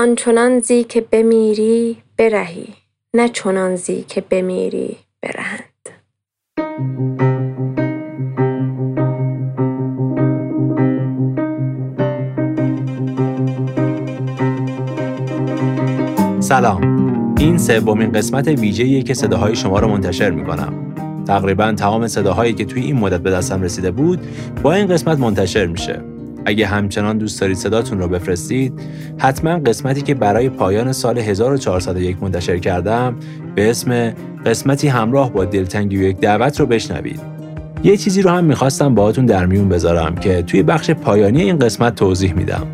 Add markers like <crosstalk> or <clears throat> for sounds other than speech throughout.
آنچنان که بمیری برهی. نه چنان که بمیری برهند. سلام. این سومین قسمت ویژه‌ایه که صداهای شما رو منتشر می‌کنم. تقریبا تمام صداهایی که توی این مدت به دستم رسیده بود با این قسمت منتشر میشه. اگه همچنان دوست دارید صداتون رو بفرستید حتما قسمتی که برای پایان سال 1401 منتشر کردم به اسم قسمتی همراه با دلتنگی و یک دعوت رو بشنوید. یه چیزی رو هم می‌خواستم باهاتون در میون بذارم که توی بخش پایانی این قسمت توضیح میدم.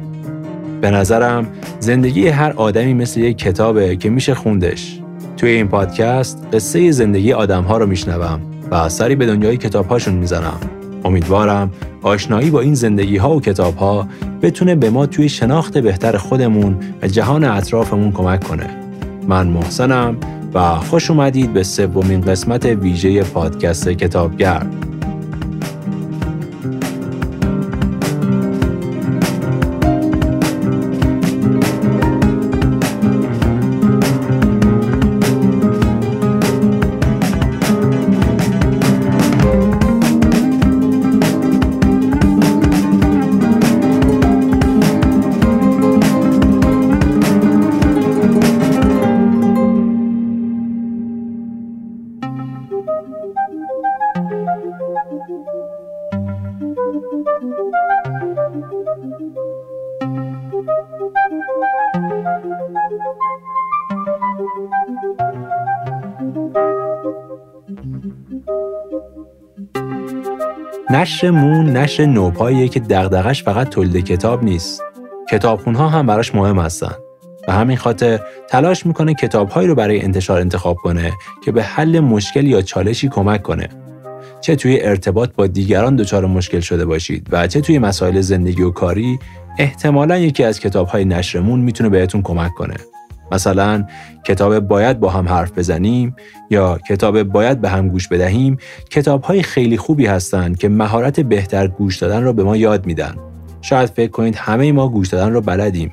به نظرم زندگی هر آدمی مثل یک کتابه که میشه خوندش. توی این پادکست قصه زندگی آدمها رو میشنوم و سری به دنیای کتابهاشون می‌زنم. امیدوارم آشنایی با این زندگی ها و کتاب ها بتونه به ما توی شناخت بهتر خودمون و جهان اطرافمون کمک کنه. من محسنم و خوش اومدید به سومین قسمت ویژه پادکست کتابگرد. نشر مون نشر نوپاییه که دغدغش فقط تولید کتاب نیست. کتابخونها هم براش مهم هستن. و همین خاطر تلاش می‌کنه کتابهایی رو برای انتشار انتخاب کنه که به حل مشکل یا چالشی کمک کنه. چه توی ارتباط با دیگران دچار مشکل شده باشید و چه توی مسائل زندگی و کاری احتمالا یکی از کتابهای نشرمون می‌تونه بهتون کمک کنه. مثلا کتاب باید با هم حرف بزنیم یا کتاب باید به هم گوش بدهیم کتاب های خیلی خوبی هستند که مهارت بهتر گوش دادن را به ما یاد میدن. شاید فکر کنید همه ما گوش دادن را بلدیم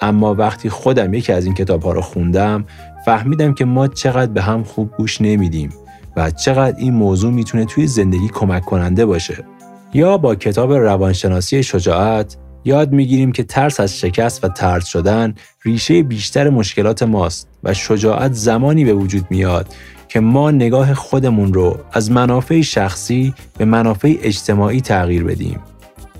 اما وقتی خودم یکی از این کتاب ها رو خوندم فهمیدم که ما چقدر به هم خوب گوش نمیدیم و چقدر این موضوع می‌تونه توی زندگی کمک کننده باشه. یا با کتاب روانشناسی شجاعت یاد می‌گیریم که ترس از شکست و ترد شدن ریشه بیشتر مشکلات ماست و شجاعت زمانی به وجود میاد که ما نگاه خودمون رو از منافع شخصی به منافع اجتماعی تغییر بدیم.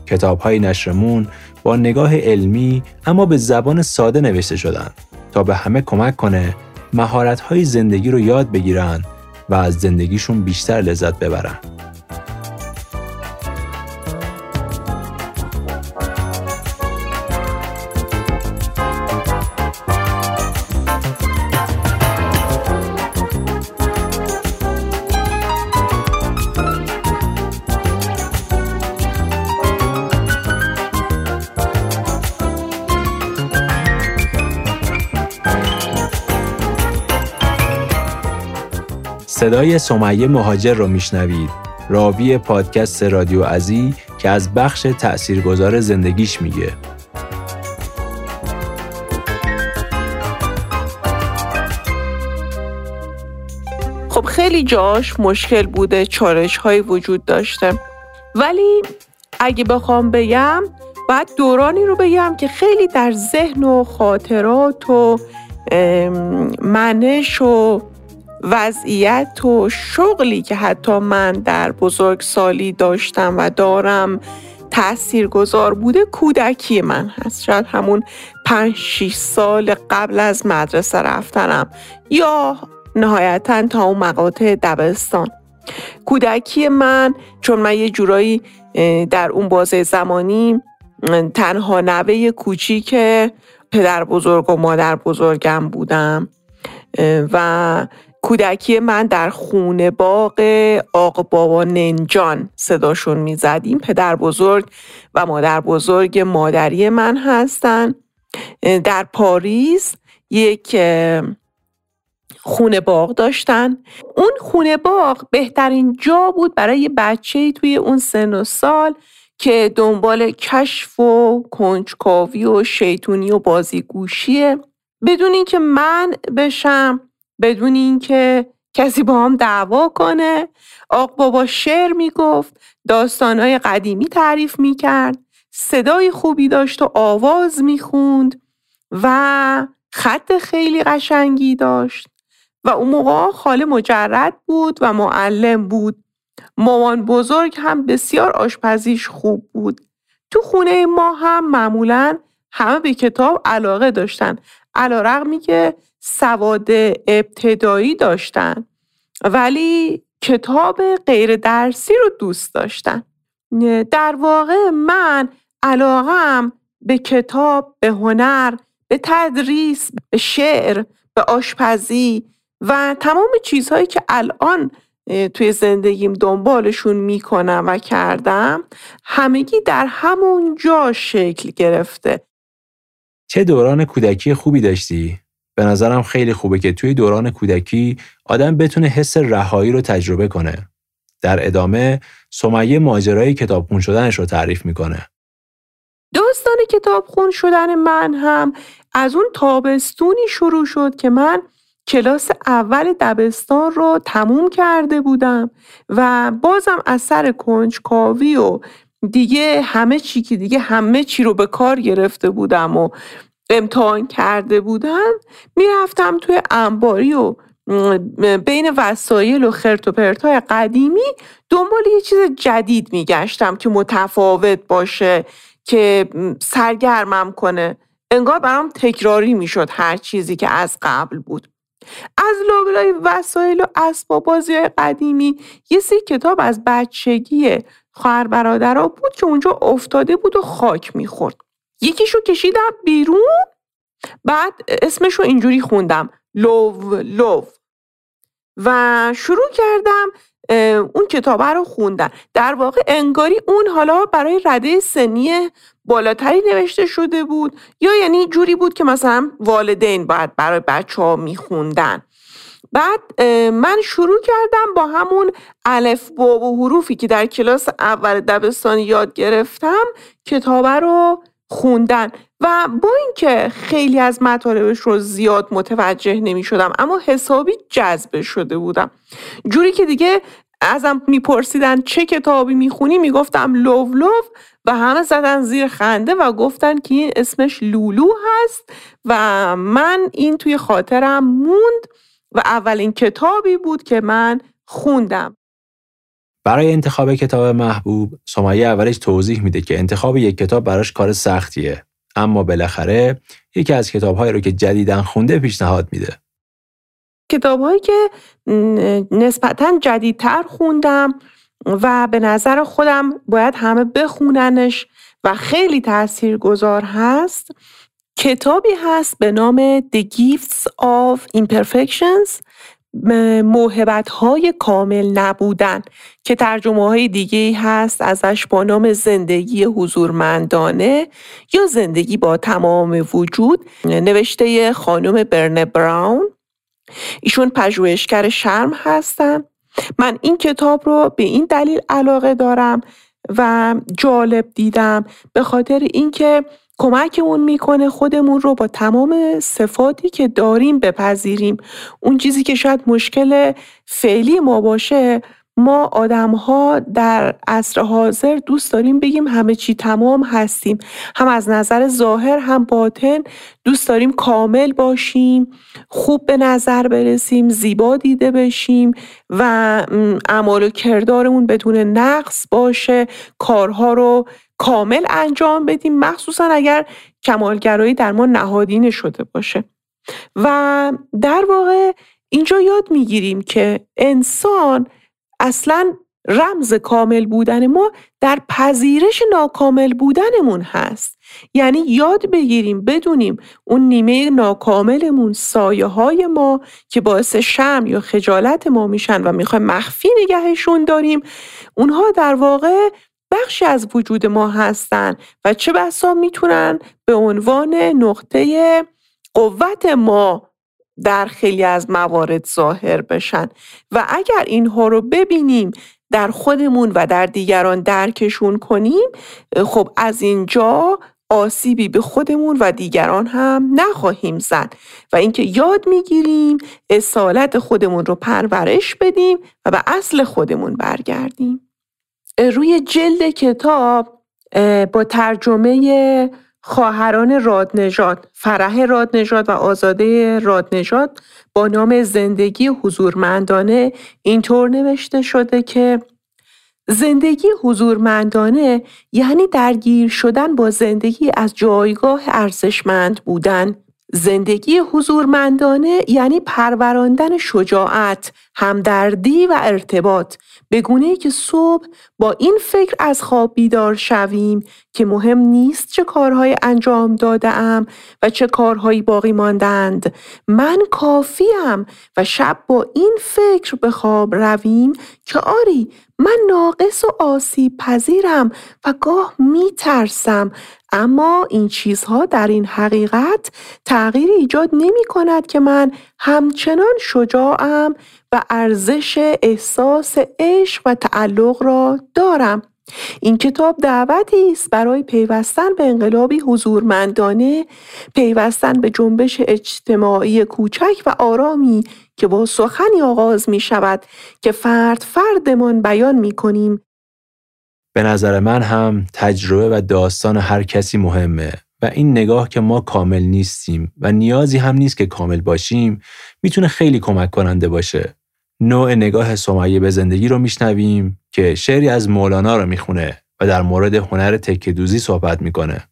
کتاب های نشرمون با نگاه علمی اما به زبان ساده نوشته شدن تا به همه کمک کنه مهارت های زندگی رو یاد بگیرن و از زندگیشون بیشتر لذت ببرن. صدای سمیه مهاجر رو میشنوید. راوی پادکست رادیو ازی که از بخش تأثیرگذار زندگیش میگه. خب خیلی جاش مشکل بوده چالش های وجود داشته. ولی اگه بخوام بگم باید دورانی رو بگم که خیلی در ذهن و خاطرات و منش و وضعیت و شغلی که حتی من در بزرگسالی داشتم و دارم تأثیر گذار بوده کودکی من هست. شاید همون پنج شیش سال قبل از مدرسه رفتنم. یا نهایتا تا اون مقاطع دبستان. کودکی من چون من یه جورایی در اون بازه زمانی تنها نوه کوچیک پدر بزرگ و مادر بزرگم بودم. و کودکی من در خونه باغ آق بابا ننجان صداشون می‌زدیم پدر بزرگ و مادر بزرگ مادری من هستن. در پاریس یک خونه باغ داشتن. اون خونه باغ بهترین جا بود برای بچه توی اون سن و سال که دنبال کشف و کنجکاوی و شیطونی و بازیگوشیه. بدون اینکه من بشم بدون اینکه کسی با هم دعوا کنه. آق بابا شعر می‌گفت داستانهای قدیمی تعریف می‌کرد صدای خوبی داشت و آواز می‌خوند و خط خیلی قشنگی داشت. و اون موقع خاله مجرد بود و معلم بود. مامان بزرگ هم بسیار آشپزیش خوب بود. تو خونه ما هم معمولا همه به کتاب علاقه داشتن. علا رقمی که سواد ابتدایی داشتن ولی کتاب غیر درسی رو دوست داشتن. در واقع من علاقم به کتاب، به هنر، به تدریس، به شعر، به آشپزی و تمام چیزهایی که الان توی زندگیم دنبالشون می‌کنم و کردم همگی در همون جا شکل گرفته. چه دوران کودکی خوبی داشتی؟ به نظرم خیلی خوبه که توی دوران کودکی آدم بتونه حس رهایی رو تجربه کنه. در ادامه سمیه ماجرای کتابخون شدنش رو تعریف می‌کنه. داستان کتابخون شدن من هم از اون تابستونی شروع شد که من کلاس اول دبستان رو تموم کرده بودم و بازم از سر کنجکاوی و دیگه همه چی که دیگه همه چی رو به کار گرفته بودم و امتحان کرده بودم می‌رفتم توی انباری و بین وسایل و خرت و پرتای قدیمی دنبال یه چیز جدید میگشتم که متفاوت باشه که سرگرمم کنه. انگار برام تکراری می‌شد هر چیزی که از قبل بود. از لابلای وسایل و اسباب بازی قدیمی یه سری کتاب از بچگی خواهر برادرها بود که اونجا افتاده بود و خاک می‌خورد. یکیشو کشیدم بیرون بعد اسمشو اینجوری خوندم لو لو و شروع کردم اون کتابه رو خوندن. در واقع انگاری اون حالا برای رده سنی بالاتری نوشته شده بود یا یعنی جوری بود که مثلا والدین باید برای بچه ها میخوندن. بعد من شروع کردم با همون الف با و حروفی که در کلاس اول دبستان یاد گرفتم کتابه رو خوندن و با اینکه خیلی از مطالبش رو زیاد متوجه نمی شدم اما حسابی جذبه شده بودم. جوری که دیگه ازم میپرسیدن چه کتابی می‌خونی می‌گفتم لو لو و همه زدن زیر خنده و گفتن که این اسمش لولو هست و من این توی خاطرم موند. و اولین کتابی بود که من خوندم. برای انتخاب کتاب محبوب سمیه اولش توضیح میده که انتخاب یک کتاب براش کار سختیه. اما بالاخره یکی از کتابهایی رو که جدیدن خونده پیشنهاد میده. کتابهایی که نسبتا جدیدتر خوندم و به نظر خودم باید همه بخوننش و خیلی تأثیر گذار هست کتابی هست به نام The Gifts of Imperfections موهبت های کامل نبودن که ترجمه های دیگه هست ازش با نام زندگی حضورمندانه یا زندگی با تمام وجود. نوشته خانم برنه براون. ایشون پژوهشگر شرم هستن. من این کتاب رو به این دلیل علاقه دارم و جالب دیدم به خاطر اینکه کمکمون می‌کنه خودمون رو با تمام صفاتی که داریم بپذیریم. اون چیزی که شاید مشکل فعلی ما باشه ما آدم ها در عصر حاضر دوست داریم بگیم همه چی تمام هستیم. هم از نظر ظاهر هم باطن دوست داریم کامل باشیم خوب به نظر برسیم زیبا دیده بشیم و اعمال و کردارمون بدون نقص باشه. کارها رو کامل انجام بدیم مخصوصا اگر کمالگرایی در ما نهادینه شده باشه. و در واقع اینجا یاد می‌گیریم که انسان اصلا رمز کامل بودن ما در پذیرش ناکامل بودنمون هست. یعنی یاد بگیریم بدونیم اون نیمه ناکاملمون سایه های ما که باعث شرم یا خجالت ما میشن و می‌خوایم مخفی نگهشون داریم اونها در واقع بخشی از وجود ما هستن و چه بسا می‌تونن به عنوان نقطه قوت ما در خیلی از موارد ظاهر بشن. و اگر اینها رو ببینیم در خودمون و در دیگران درکشون کنیم خب از اینجا آسیبی به خودمون و دیگران هم نخواهیم زد. و اینکه یاد می‌گیریم اصالت خودمون رو پرورش بدیم و به اصل خودمون برگردیم. روی جلد کتاب با ترجمه خواهران رادنژاد فرح رادنژاد و آزاده رادنژاد با نام زندگی حضورمندانه اینطور نوشته شده که زندگی حضورمندانه یعنی درگیر شدن با زندگی از جایگاه ارزشمند بودن. زندگی حضورمندانه یعنی پروراندن شجاعت، همدردی و ارتباط. به گونه که صبح با این فکر از خواب بیدار شویم که مهم نیست چه کارهای انجام داده ام و چه کارهایی باقی ماندند. من کافیم و شب با این فکر به خواب رویم که آری من ناقص و آسیب پذیرم و گاه می ترسم اما این چیزها در این حقیقت تغییر ایجاد نمی کند که من همچنان شجاعم و ارزش احساس عشق و تعلق را دارم. این کتاب دعوتی است برای پیوستن به انقلابی حضورمندانه پیوستن به جنبش اجتماعی کوچک و آرامی که با سخنی آغاز می شود که فرد فردمان بیان می کنیم به نظر من هم تجربه و داستان هر کسی مهمه و این نگاه که ما کامل نیستیم و نیازی هم نیست که کامل باشیم می‌تونه خیلی کمک کننده باشه. نوع نگاه سمیه به زندگی رو میشنویم که شعری از مولانا رو می‌خونه و در مورد هنر تکه دوزی صحبت می‌کنه.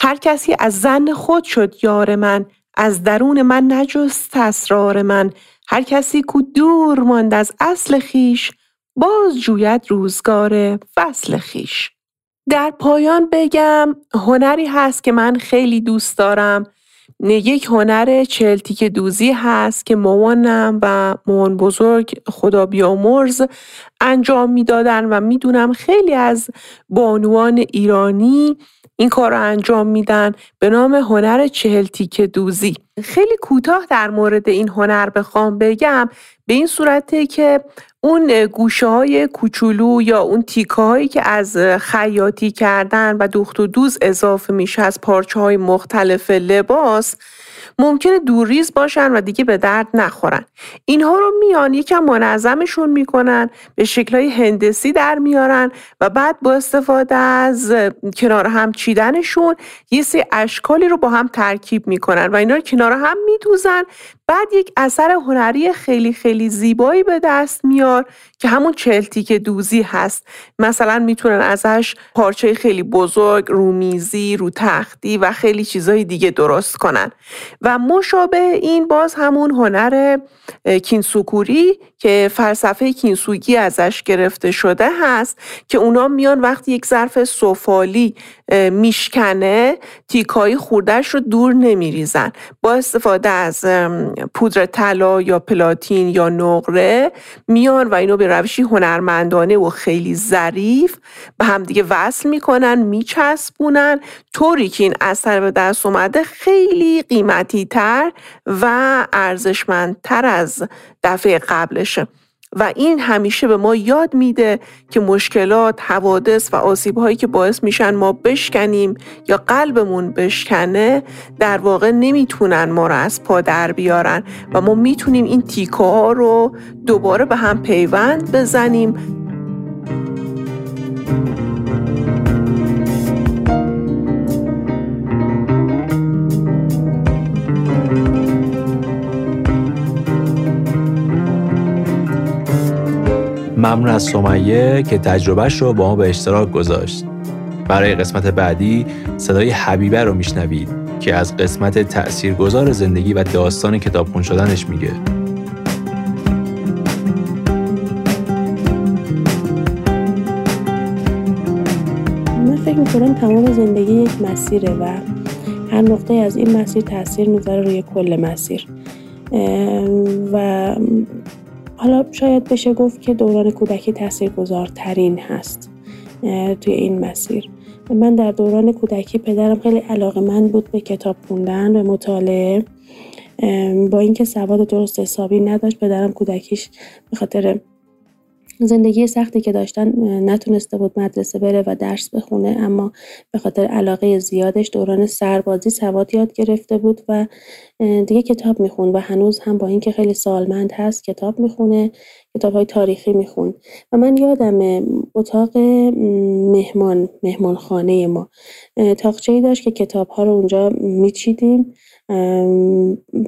هر کسی از زن خود شد یار من از درون من نجست اسرار من. هر کسی کو دور ماند از اصل خیش باز جوید روزگار فصل خیش. در پایان بگم هنری هست که من خیلی دوست دارم. یک هنر چلتیک دوزی هست که مامانم و مامان بزرگ خدا بیامرز انجام می‌دادن و می‌دونم خیلی از بانوان ایرانی این کار رو انجام میدن به نام هنر چهل تیک دوزی. خیلی کوتاه در مورد این هنر بخوام بگم. به این صورته که اون گوشه های کوچولو یا اون تیکه هایی که از خیاطی کردن و دوخت و دوز اضافه میشه از پارچه های مختلف لباس ممکنه دورریز باشن و دیگه به درد نخورن. اینها رو میان یکم منظمشون می‌کنن به شکلهای هندسی در میارن و بعد با استفاده از کنار هم چیدنشون یه سری اشکالی رو با هم ترکیب می‌کنن و اینا رو کنار هم میدوزن بعد یک اثر هنری خیلی خیلی زیبایی به دست میار که همون چلتیک دوزی هست. مثلا می‌تونن ازش پارچه خیلی بزرگ رومیزی رو تختی و خیلی چیزهای دیگه درست کنن. و مشابه این باز همون هنر کینسوکوری که فلسفه کینسوگی ازش گرفته شده هست که اونا میان وقتی یک ظرف سفالی میشکنه تیکایی خوردهش رو دور نمیریزن. با استفاده از پودر طلا یا پلاتین یا نقره میان و اینو به روشی هنرمندانه و خیلی ظریف به همدیگه وصل می‌کنن میچسبونن. طوری که این اثر به دست اومده خیلی قیمتی تر و ارزشمندتر از دفعه قبلشه. و این همیشه به ما یاد میده که مشکلات، حوادث و آسیب هایی که باعث میشن ما بشکنیم یا قلبمون بشکنه در واقع نمی‌تونن ما رو از پا در بیارن. و ما می‌تونیم این تیکه ها رو دوباره به هم پیوند بزنیم ممنون از سمیه که تجربهش رو با ما به اشتراک گذاشت. برای قسمت بعدی صدای حبیبه رو میشنوید که از قسمت تأثیرگذار زندگی و داستان کتابخون شدنش میگه. من فکر می‌کنم تمام زندگی یک مسیره و هر نقطه از این مسیر تاثیر می‌ذاره روی کل مسیر و حالا شاید بشه گفت که دوران کودکی تاثیرگذارترین هست توی این مسیر. من در دوران کودکی پدرم خیلی علاقه من بود به کتاب خوندن و مطالعه. با اینکه سواد درست حسابی نداشت پدرم کودکیش به خاطر زندگی سختی که داشتن نتونسته بود مدرسه بره و درس بخونه اما به خاطر علاقه زیادش دوران سربازی سواد یاد گرفته بود و دیگه کتاب میخون و هنوز هم با اینکه خیلی سالمند هست کتاب می‌خونه کتاب های تاریخی میخون و من یادم اتاق مهمان مهمان خانه ما. تاقچه داشت که کتاب ها رو اونجا میچیدیم.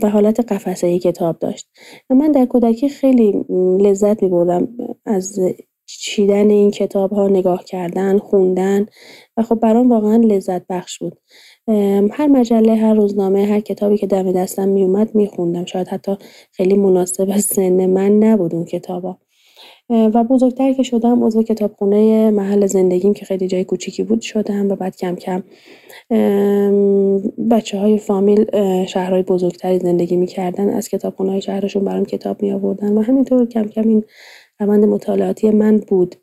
و حالت قفسه کتاب داشت. من در کودکی خیلی لذت می بردم از چیدن این کتاب ها نگاه کردن خوندن. و خب برام واقعا لذت بخش بود. هر مجله هر روزنامه هر کتابی که دم دستم می اومد می خوندم شاید حتی خیلی مناسب سن من نبود اون کتابا. و بزرگتر که شدم عضو کتابخونه محل زندگیم که خیلی جای کوچیکی بود شدم و بعد کم کم بچه های فامیل شهرهای بزرگتری زندگی می‌کردن. از کتابخونه های شهرشون برام کتاب می آوردن و همینطور کم کم این روند مطالعاتی من بود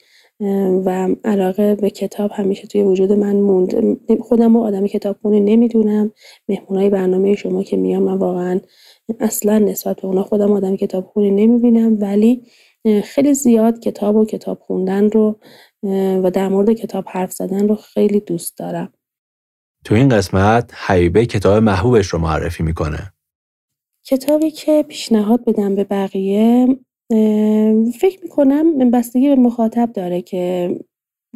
و علاقه به کتاب همیشه توی وجود من موند. خودم و آدم کتابخونه نمی‌دونم. مهمونای برنامه شما که میام من واقعا اصلا نسبت به اونا خودم آدم کتابخونه نمی‌بینم. ولی خیلی زیاد کتاب و کتاب خوندن رو و در مورد کتاب حرف زدن رو خیلی دوست دارم. تو این قسمت حیبه کتاب محبوبش رو معرفی می‌کنه. کتابی که پیشنهاد بدم به بقیه فکر می‌کنم بستگی به مخاطب داره که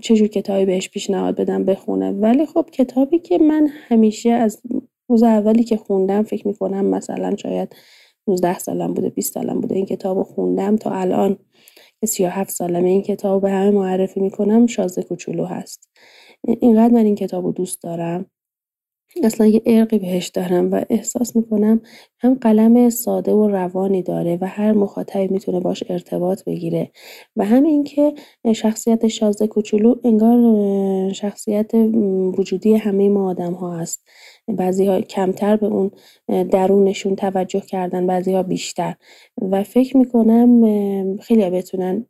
چجور کتابی بهش پیشنهاد بدم بخونه. ولی خب کتابی که من همیشه از روز اولی که خوندم فکر می‌کنم مثلا شاید 19 سالم بوده 20 سالم بوده. این کتاب رو خوندم تا الان که 37 سالمه. این کتاب به همه معرفی می‌کنم. شازده کوچولو هست. اینقدر من این کتاب رو دوست دارم. اصلا یه ارقی بهش دارم و احساس می‌کنم هم قلم ساده و روانی داره و هر مخاطبی می‌تونه باش ارتباط بگیره. و هم اینکه شخصیت شازده کوچولو انگار شخصیت وجودی همه ما آدم ها هست. بعضی ها کمتر به اون درونشون توجه کردن بعضی ها بیشتر. و فکر می‌کنم خیلی بتونن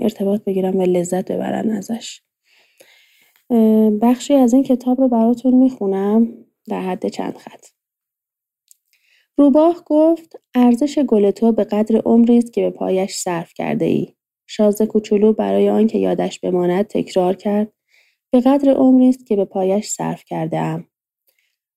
ارتباط بگیرن و لذت ببرن ازش. بخشی از این کتاب رو براتون می‌خونم. در حد چند خط. روباه گفت ارزش گل تو به قدر عمری است که به پایش صرف کرده ای. شاز کوچولو برای آنکه یادش بماند تکرار کرد به قدر عمری است که به پایش صرف کرده ام.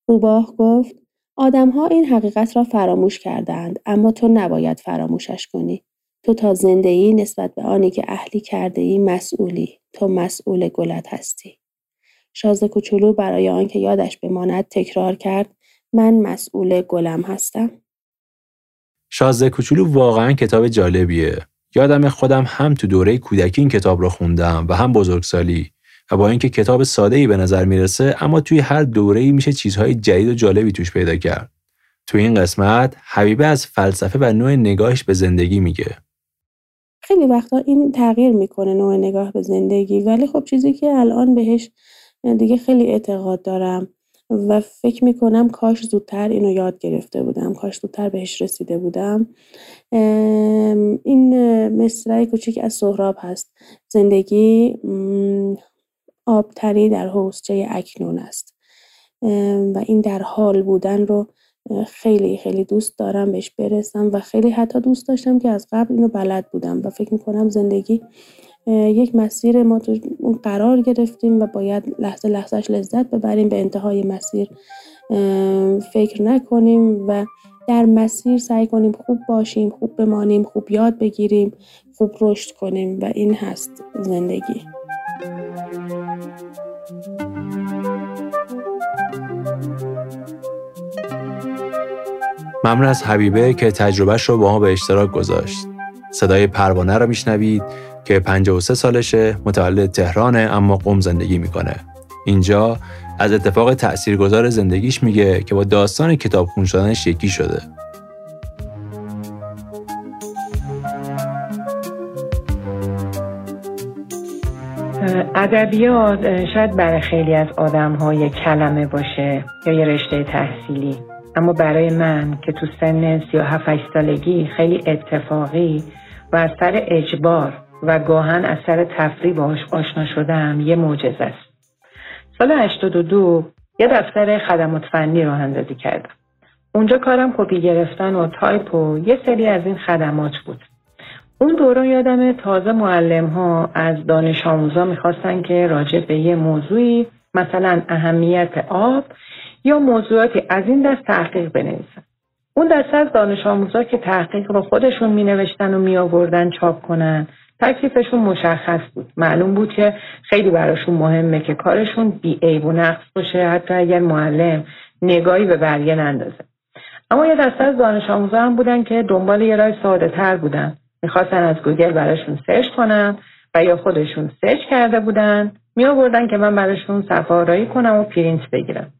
روباه گفت آدمها این حقیقت را فراموش کردند اما تو نباید فراموشش کنی. تو تا زنده ای نسبت به آنی که اهلی کرده ای مسئولی. تو مسئول گلت هستی. شاز کوچولو برای آنکه یادش بماند تکرار کرد من مسئول گلم هستم. شازده کوچولو واقعا کتاب جالبیه. یادم خودم هم تو دوره کودکی این کتاب رو خوندم و هم بزرگسالی و با اینکه کتاب ساده ای به نظر می‌رسه اما توی هر دوره ای میشه چیزهای جدید و جالبی توش پیدا کرد. تو این قسمت حبیبه از فلسفه و نوع نگاهش به زندگی میگه. خیلی وقتا این تغییر می‌کنه نوع نگاه به زندگی ولی خب چیزی که الان بهش دیگه خیلی اعتقاد دارم و فکر می‌کنم کاش زودتر اینو یاد گرفته بودم کاش زودتر بهش رسیده بودم. این مصرع کوچیک از سهراب هست. زندگی آبتری در حوزچه اکنون است. و این در حال بودن رو خیلی خیلی دوست دارم بهش برسم و خیلی حتی دوست داشتم که از قبل اینو بلد بودم و فکر می‌کنم زندگی یک مسیر ما تو قرار گرفتیم و باید لحظه لحظهش لذت ببریم به انتهای مسیر فکر نکنیم و در مسیر سعی کنیم خوب باشیم خوب بمانیم خوب یاد بگیریم خوب رشد کنیم و این هست زندگی. ممنون از حبیبه که تجربهش رو با ما به اشتراک گذاشت. صدای پروانه رو میشنوید. که 53 سالشه متولد تهرانه اما قم زندگی می‌کنه. اینجا از اتفاق تاثیرگذار زندگیش میگه که با داستان کتاب خون شدنش یکی شده. ادبیات شاید برای خیلی از آدم ها یک کلمه باشه یا یه رشته تحصیلی. اما برای من که تو سن 37 سالگی خیلی اتفاقی و از سر اجبار و گاهن از سر تفریح باش آشنا شدم یه معجزه است. سال 82 یه دفتر خدمات فنی راه اندازی کردم. اونجا کارم کپی گرفتن و تایپ و یه سری از این خدمات بود اون دوران یادم تازه معلم ها از دانش آموزا می‌خواستن که راجع به یه موضوعی مثلا اهمیت آب یا موضوعاتی از این دست تحقیق بنویسن اون دسته از دانش آموزا که تحقیق رو خودشون می نوشتن و می آوردن چاپ کنن تکلیفشون مشخص بود. معلوم بود که خیلی براشون مهمه که کارشون بی عیب و نقص باشه حتی اگر معلم نگاهی به برگه نندازه. اما یه دسته از دانش آموزا هم بودن که دنبال یه راه ساده تر بودن. می‌خواستن از گوگل براشون search کنن و یا خودشون search کرده بودن. می آوردن که من براشون صفحه کنم و پرینت بگیرم.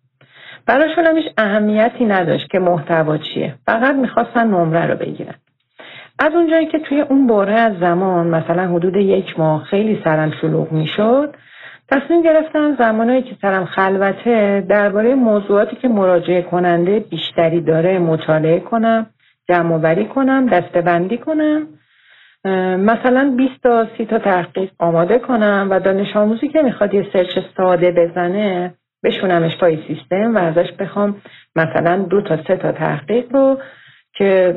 براشون هم اهمیتی نداشت که محتوا چیه. فقط می‌خواستن نمره رو بگیرن. از اونجایی که توی اون باره از زمان مثلا حدود یک ماه خیلی سرم شلوغ می‌شد تصمیم گرفتم زمانهایی که سرم خلوته درباره موضوعاتی که مراجعه کننده بیشتری داره مطالعه کنم جمع کنم دستبندی کنم مثلا 20 تا 30 تا تحقیق آماده کنم و دانش آموزی که می‌خواد یه سرچ ساده بزنه بشونمش پای سیستم و ازش بخوام مثلا دو تا سه تا تحقیق رو که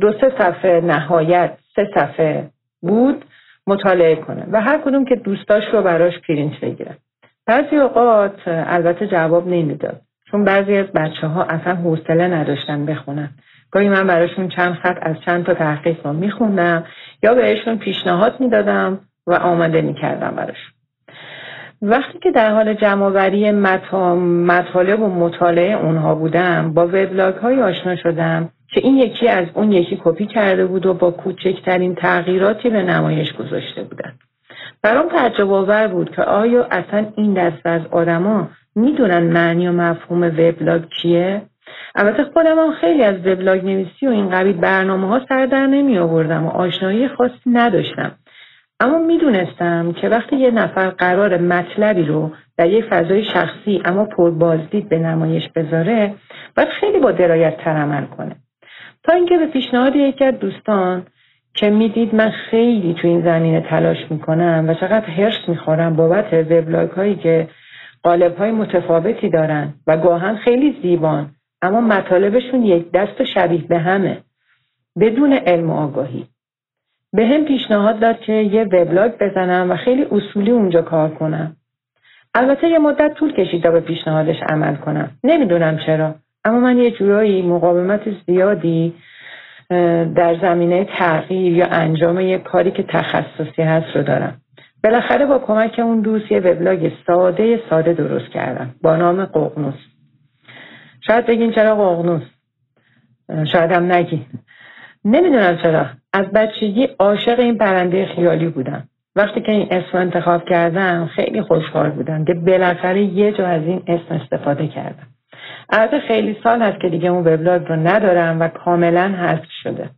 دو سه صفحه نهایت سه صفحه بود مطالعه کنه و هر کدوم که دوستاش رو براش پرینت بگیره. بعضی اوقات البته جواب نمی‌داد چون بعضی از بچه ها اصلا حوصله نداشتن بخونن. گاهی من براشون چند خط از چند تا تحقیق رو میخوندم یا بهشون پیشنهاد می‌دادم و آماده می‌کردم براشون وقتی که در حال جمعآوری مطالب و مطالعه اونها بودم با وبلاگ های آشنا شدم که این یکی از اون یکی کپی کرده بود و با کوچکترین تغییراتی به نمایش گذاشته بودن. برام تعجب آور بود که آیا اصلا این دست از آدما می‌دونن معنی و مفهوم وبلاگ چیه؟ البته خودم هم خیلی از وبلاگ نویسی و این قبیل برنامه ها سر در نمی آوردم و آشنایی خاصی نداشتم. اما می‌دونستم که وقتی یه نفر قرار مطلبی رو در یک فضای شخصی اما پر بازدید به نمایش بذاره باید خیلی با درایت تر عمل کنه. تا اینکه به پیشنهاد یکی از دوستان که می‌دید من خیلی تو این زمینه تلاش می‌کنم و چقدر هرس می‌خورم بابت وبلاگ هایی که قالب های متفاوتی دارن و گاهن خیلی زیبان اما مطالبشون یک دست و شبیه به همه بدون علم و آگاهی به هم پیشنهاد داد که یه وبلاگ بزنم و خیلی اصولی اونجا کار کنم. البته یه مدت طول کشید تا به پیشنهادش عمل کنم. نمی‌دونم چرا. اما من یه جورایی مقاومت زیادی در زمینه تغییر یا انجام یه کاری که تخصصی هست رو دارم. بالاخره با کمک اون دوست یه وبلاگ ساده ساده درست کردم با نام ققنوس. شاید بگین چرا ققنوس؟ شاید هم نگین. نمی‌دونم چرا از بچگی عاشق این پرنده خیالی بودم وقتی که این اسم انتخاب کردم خیلی خوشحال بودم که بالاخره یه جا از این اسم استفاده کردم البته خیلی سال هست که دیگه اون وبلاگ رو ندارم و کاملا حذف شده.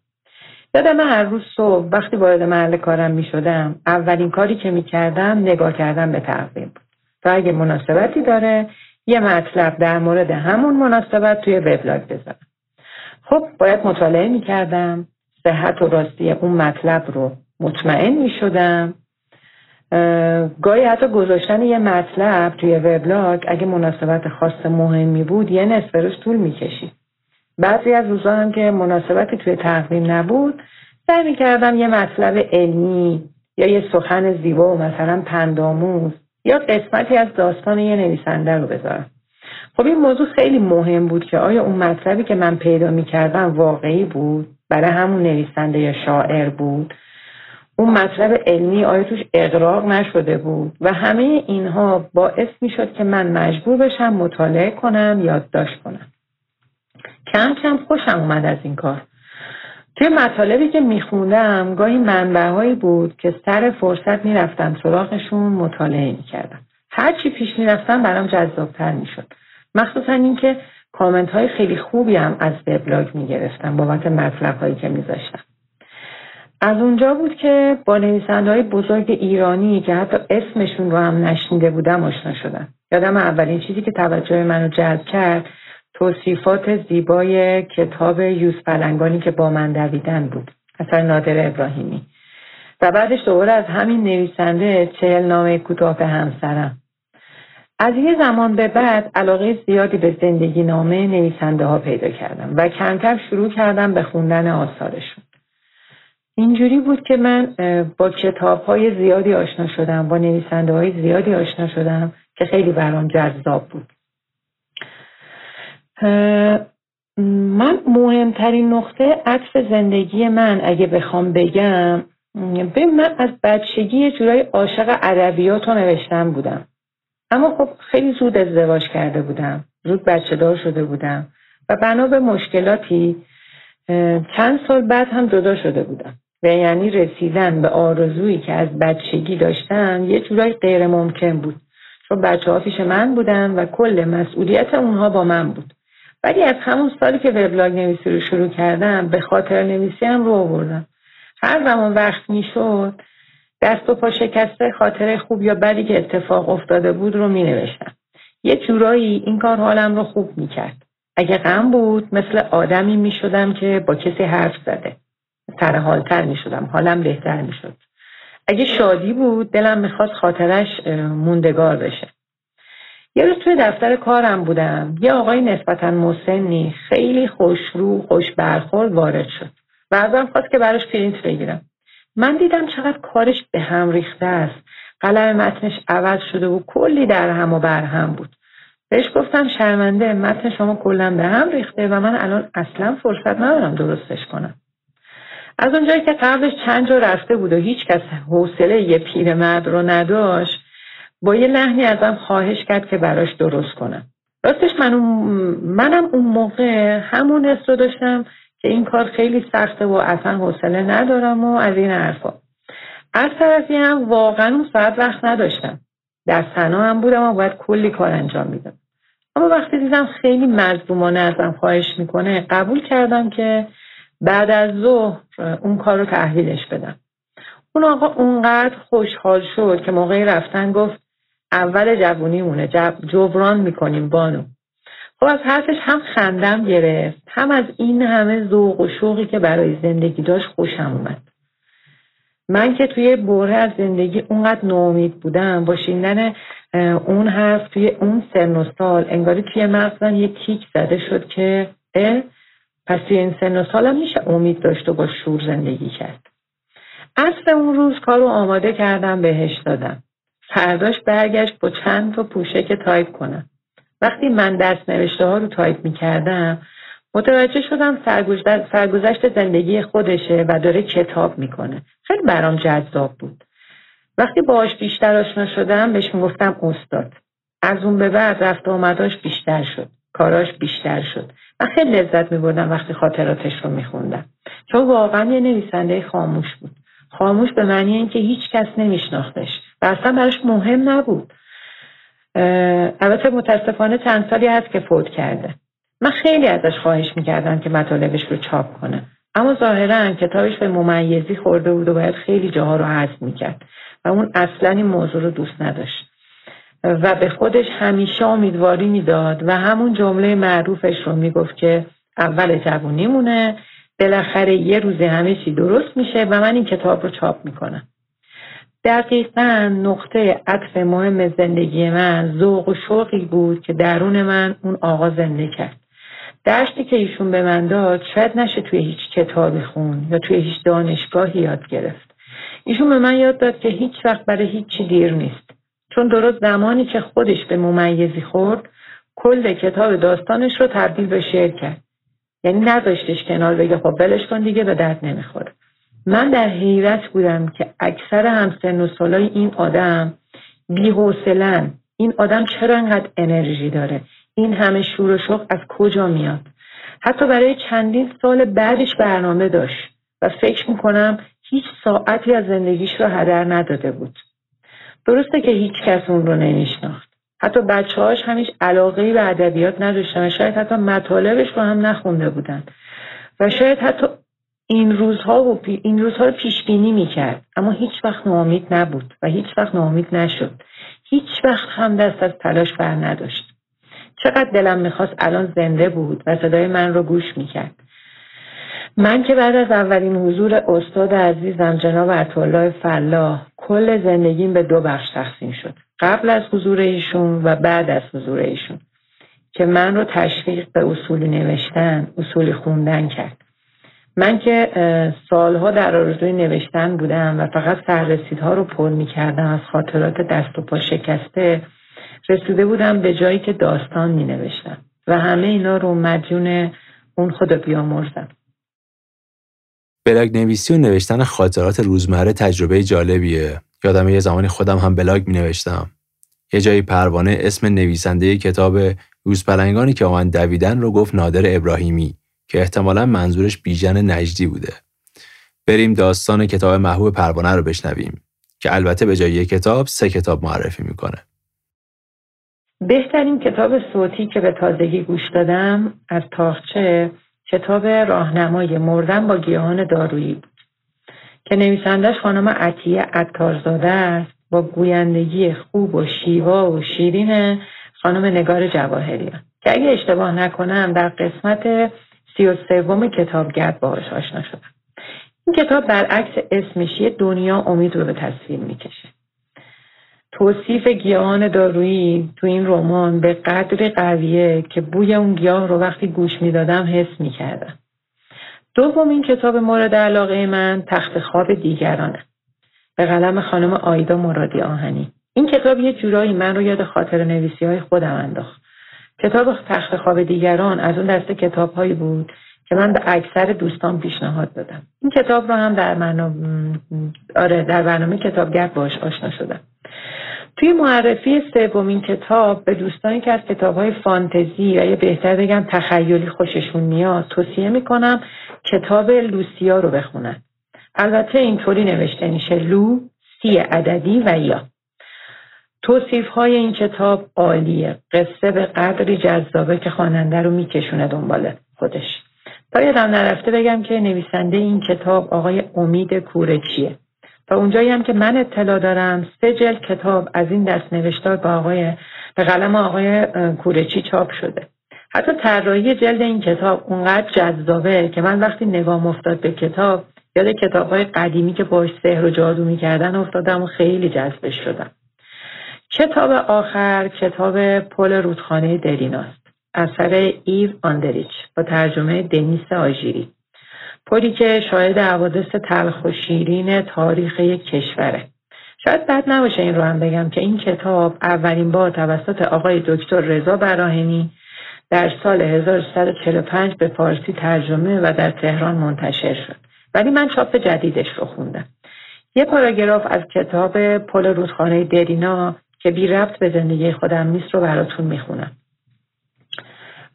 یادم هر روز صبح وقتی وارد محل کارم می شدم اولین کاری که می کردم نگاه کردم به تقویم بود. تا اگه مناسبتی داره یه مطلب در مورد همون مناسبت توی وبلاگ بذارم. خب باید مطالعه می کردم صحت و راستی اون مطلب رو مطمئن می شدم گاهی حتی گذاشتن یه مطلب توی وبلاگ اگه مناسبت خاص مهمی بود یه نصف روز طول می کشید. بعضی از روزا هم که مناسبتی توی تقویم نبود سعی می کردم یه مطلب علمی یا یه سخن زیبا و مثلا پنداموز یا قسمتی از داستان یه نویسنده رو بذارم. خب این موضوع خیلی مهم بود که آیا اون مطلبی که من پیدا می کردم واقعی بود؟ برای همون نویسنده یا شاعر بود؟ اون مطلب علمی آیا توش اقراق نشده بود؟ و همه اینها باعث می شد که من مجبور بشم مطالعه کنم یادداشت کنم. کم کم خوشم اومد از این کار. توی مطالبی که میخوندم گاهی منبعهایی بود که سر فرصت می‌رفتم سراغشون مطالعه می‌کردم. هرچی پیش می‌رفتم برام جذابتر می‌شد. مخصوصا اینکه کامنت های خیلی خوبی هم از وبلاگ می‌گرفتم بابت مطلب هایی که میذاشتم. از اونجا بود که با نویسنده های بزرگ ایرانی که حتی اسمشون رو هم نشنیده بودم آشنا شدم. یادم اولین چیزی که توجه منو جلب کرد توصیفات زیبای کتاب یوز پلنگانی که با من دویدن بود اثر نادر ابراهیمی. و بعدش دوباره از همین نویسنده چهل نامه کوتاه همسرم از یه زمان به بعد علاقه زیادی به زندگی نامه نویسنده ها پیدا کردم و کم کم شروع کردم به خوندن آثارشون. اینجوری بود که من با کتاب های زیادی آشنا شدم با نویسنده های زیادی آشنا شدم که خیلی برام جذاب بود. من مهمترین نقطه عطف زندگی من اگه بخوام بگم به من از بچگی یه جورای عاشق ادبیات و نوشتن بودم. اما خب خیلی زود ازدواج کرده بودم زود بچه دار شده بودم و بنا به مشکلاتی چند سال بعد هم جدا شده بودم. و یعنی رسیدن به آرزویی که از بچگی داشتم یه جورای غیر ممکن بود چون بچه ها پیش من بودن و کل مسئولیت اونها با من بود ولی از همون سالی که وبلاگ نویسی رو شروع کردم به خاطر نویسی هم رو آوردم هر زمان وقت می‌شد دست و پا شکسته خاطره خوب یا بدی که اتفاق افتاده بود رو می نوشتم. یه جورایی این کار حالم رو خوب می کرد. اگه غم بود مثل آدمی می شدم که با کسی حرف زده. سرحالتر می شدم. حالم بهتر می شد. اگه شادی بود دلم می‌خواد خاطرش موندگار بشه. یه روز توی دفتر کارم بودم. یه آقای نسبتا مسنی خیلی خوشرو خوش برخورد وارد شد. و ازم خواست که براش پرینت بگیرم. من دیدم چقدر کارش به هم ریخته است قلم متنش عوض شده و کلی در هم و بر هم بود بهش گفتم شرمنده متن شما کلا به هم ریخته و من الان اصلا فرصت ندارم درستش کنم از اونجایی که قبلش چند جا رفته بود و هیچ کس حوصله یه پیرمرد رو نداشت با یه لحنی ازم خواهش کرد که براش درست کنم. راستش من منم اون موقع همون حس رو داشتم که این کار خیلی سخته و اصلا حوصله ندارم و از این حرفا. از طرفی هم واقعا اون ساعت وقت نداشتم. در سنا هم بودم و باید کلی کار انجام میدم اما وقتی دیدم خیلی مظلومانه ازم خواهش می‌کنه قبول کردم که بعد از ظهر اون کار رو تحویلش بدم. اون آقا اونقدر خوشحال شد که موقعی رفتن گفت اول جوونیمونه جب جبران می‌کنیم بانو. خب از حرفش هم خندم گرفت هم از این همه ذوق و شوقی که برای زندگی داشت خوشم اومد. من که توی بره از زندگی اونقدر ناامید بودم با شیندن اون حرف توی اون سن و سال انگاری توی مغزم یه کیک زده شد که پس توی این سن و سالم میشه امید داشت و با شور زندگی کرد. عصر اون روز کار رو آماده کردم بهش دادم. فرداش برگشت با چند تا که تایپ کنم. وقتی من دست نوشته ها رو تایپ می کردم متوجه شدم سرگذشت زندگی خودشه و داره کتاب می‌کنه. خیلی برام جذاب بود. وقتی باهاش بیشتر آشنا شدم بهش می‌گفتم استاد. از اون به بعد رفت آمداش بیشتر شد. کاراش بیشتر شد. و خیلی لذت میبردم وقتی خاطراتش رو میخوندم. چون واقعا یه نویسنده خاموش بود. خاموش به معنی اینکه هیچ کس نمیشناختش و اصلا براش مهم نبود. البته متاسفانه چند سالی هست که فوت کرده. من خیلی ازش خواهش می‌کردم که مطالبش رو چاپ کنه. اما ظاهرا کتابش به ممیزی خورده بود و باید خیلی جاها رو حذف می‌کرد. و اون اصلا این موضوع رو دوست نداشت. و به خودش همیشه امیدواری می‌داد و همون جمله معروفش رو می‌گفت که اول جوونیمونه بالاخره یه روزی همه چی درست میشه و من این کتاب رو چاپ می‌کنم. دقیقا نقطه عطف مهم زندگی من ذوق و شوقی بود که درون من اون آقا زنده کرد. درشتی که ایشون به من داد شاید نشه توی هیچ کتابی خون یا توی هیچ دانشگاهی یاد گرفت. ایشون به من یاد داد که هیچ وقت برای هیچی دیر نیست. چون درست زمانی که خودش به ممیزی خورد کل کتاب داستانش رو تبدیل به شعر کرد. یعنی نذاشتش کنار بگه خب ولش کن دیگه به درد نمی‌خوره. من در حیرت بودم که اکثر همسن و سالای این آدم بیحوصلن. این آدم چرا انقدر انرژی داره؟ این همه شور و شوق از کجا میاد؟ حتی برای چندین سال بعدش برنامه داشت و فکر می‌کنم هیچ ساعتی از زندگیش رو هدر نداده بود. درسته که هیچ کس اون رو نمیشناخت. حتی بچه هاش همیش علاقه به ادبیات نداشتن. و شاید حتی مطالبش رو هم نخونده بودن. و شاید حتی این روزها و این روزها رو پیش بینی می‌کرد. اما هیچ وقت ناامید نبود و هیچ وقت ناامید نشد. هیچ وقت هم دست از تلاش بر نداشت. چقدر دلم می‌خواست الان زنده بود و صدای من رو گوش می‌کرد. من که بعد از اولین حضور استاد عزیزم جناب عطالله فلاح کل زندگیم به دو بخش تقسیم شد. قبل از حضور ایشون و بعد از حضور ایشون که من رو تشویق به اصولی نوشتن اصولی خوندن کرد. من که سالها در آرزوی نوشتن بودم و فقط سررسیدها رو پر می کردم از خاطرات دست و پا شکسته رسیده بودم به جایی که داستان می نوشتم و همه اینا رو مدیون اون خدا بیامرزم. بلاگ نویسی و نوشتن خاطرات روزمره تجربه جالبیه یادم یه زمانی خودم هم بلاگ می نوشتم یه جایی پروانه اسم نویسنده کتاب یوزپلنگانی که با من دویدن رو گفت نادر ابراهیمی که احتمالا منظورش بیژن نجدی بوده. بریم داستان کتاب محبوب پروانه رو بشنویم که البته به جای کتاب سه کتاب معرفی می‌کنه. بهترین کتاب صوتی که به تازگی گوش دادم از تاخچه کتاب راهنمای مردن با گیاهان دارویی بود که نویسندش خانم عطیه عطارزاده است. با گویندگی خوب و شیوا و شیرین خانم نگار جواهریان. که اگه اشتباه نکنم در قسمت سی و سوم کتابگرد باهاش آشنا شدم. این کتاب برعکس اسمش دنیا امید رو به تصویر می‌کشه. توصیف گیاهان دارویی تو این رمان به قدری قویه که بوی اون گیاه رو وقتی گوش می‌دادم حس می‌کردم. دومین کتاب مورد علاقه من تخت خواب دیگرانه. به قلم خانم آیدا مرادی آهنی. این کتاب یه جورایی من رو یاد خاطر نویسی های خودم انداخت. کتاب تخت خواب دیگران از اون دسته کتاب هایی بود که من به اکثر دوستان پیشنهاد دادم. این کتاب رو هم در برنامه آره در برنامه کتابگرد باش آشنا شدم. توی معرفی سومین کتاب به دوستانی که از کتاب های فانتزی و یا بهتر بگم تخیلی خوششون میاد توصیه می‌کنم کتاب لوسیا رو بخونن. البته اینطوری نوشته میشه لو سی عددی و یا. توصیف های این کتاب عالیه. قصه به قدری جذابه که خواننده رو میکشونه دنبال خودش. تا یادم نرفته بگم که نویسنده این کتاب آقای امید کورچیه تا اونجایی هم که من اطلاع دارم سه جلد کتاب از این دست نوشتار به آقای به قلم آقای کورچی چاپ شده. حتی طراحی جلد این کتاب اونقدر جذابه که من وقتی نگاه افتاد به کتاب یاد کتاب های قدیمی که باش سحر و جادو می‌کردن افتادم و خیلی جذبش شدم. کتاب آخر کتاب پل رودخانه دریناست. اثر ایو آندریچ با ترجمه دنیس آژیری. پلی که شاهد حوادث تلخ و شیرین تاریخ یک کشوره. شاید بد نباشه این رو هم بگم که این کتاب اولین بار توسط آقای دکتر رضا براهنی در سال 1345 به فارسی ترجمه و در تهران منتشر شد. ولی من چاپ جدیدش رو خوندم. یه پاراگراف از کتاب پل رودخانه درینا که بی ربط به زندگی خودم نیست رو براتون می‌خونم.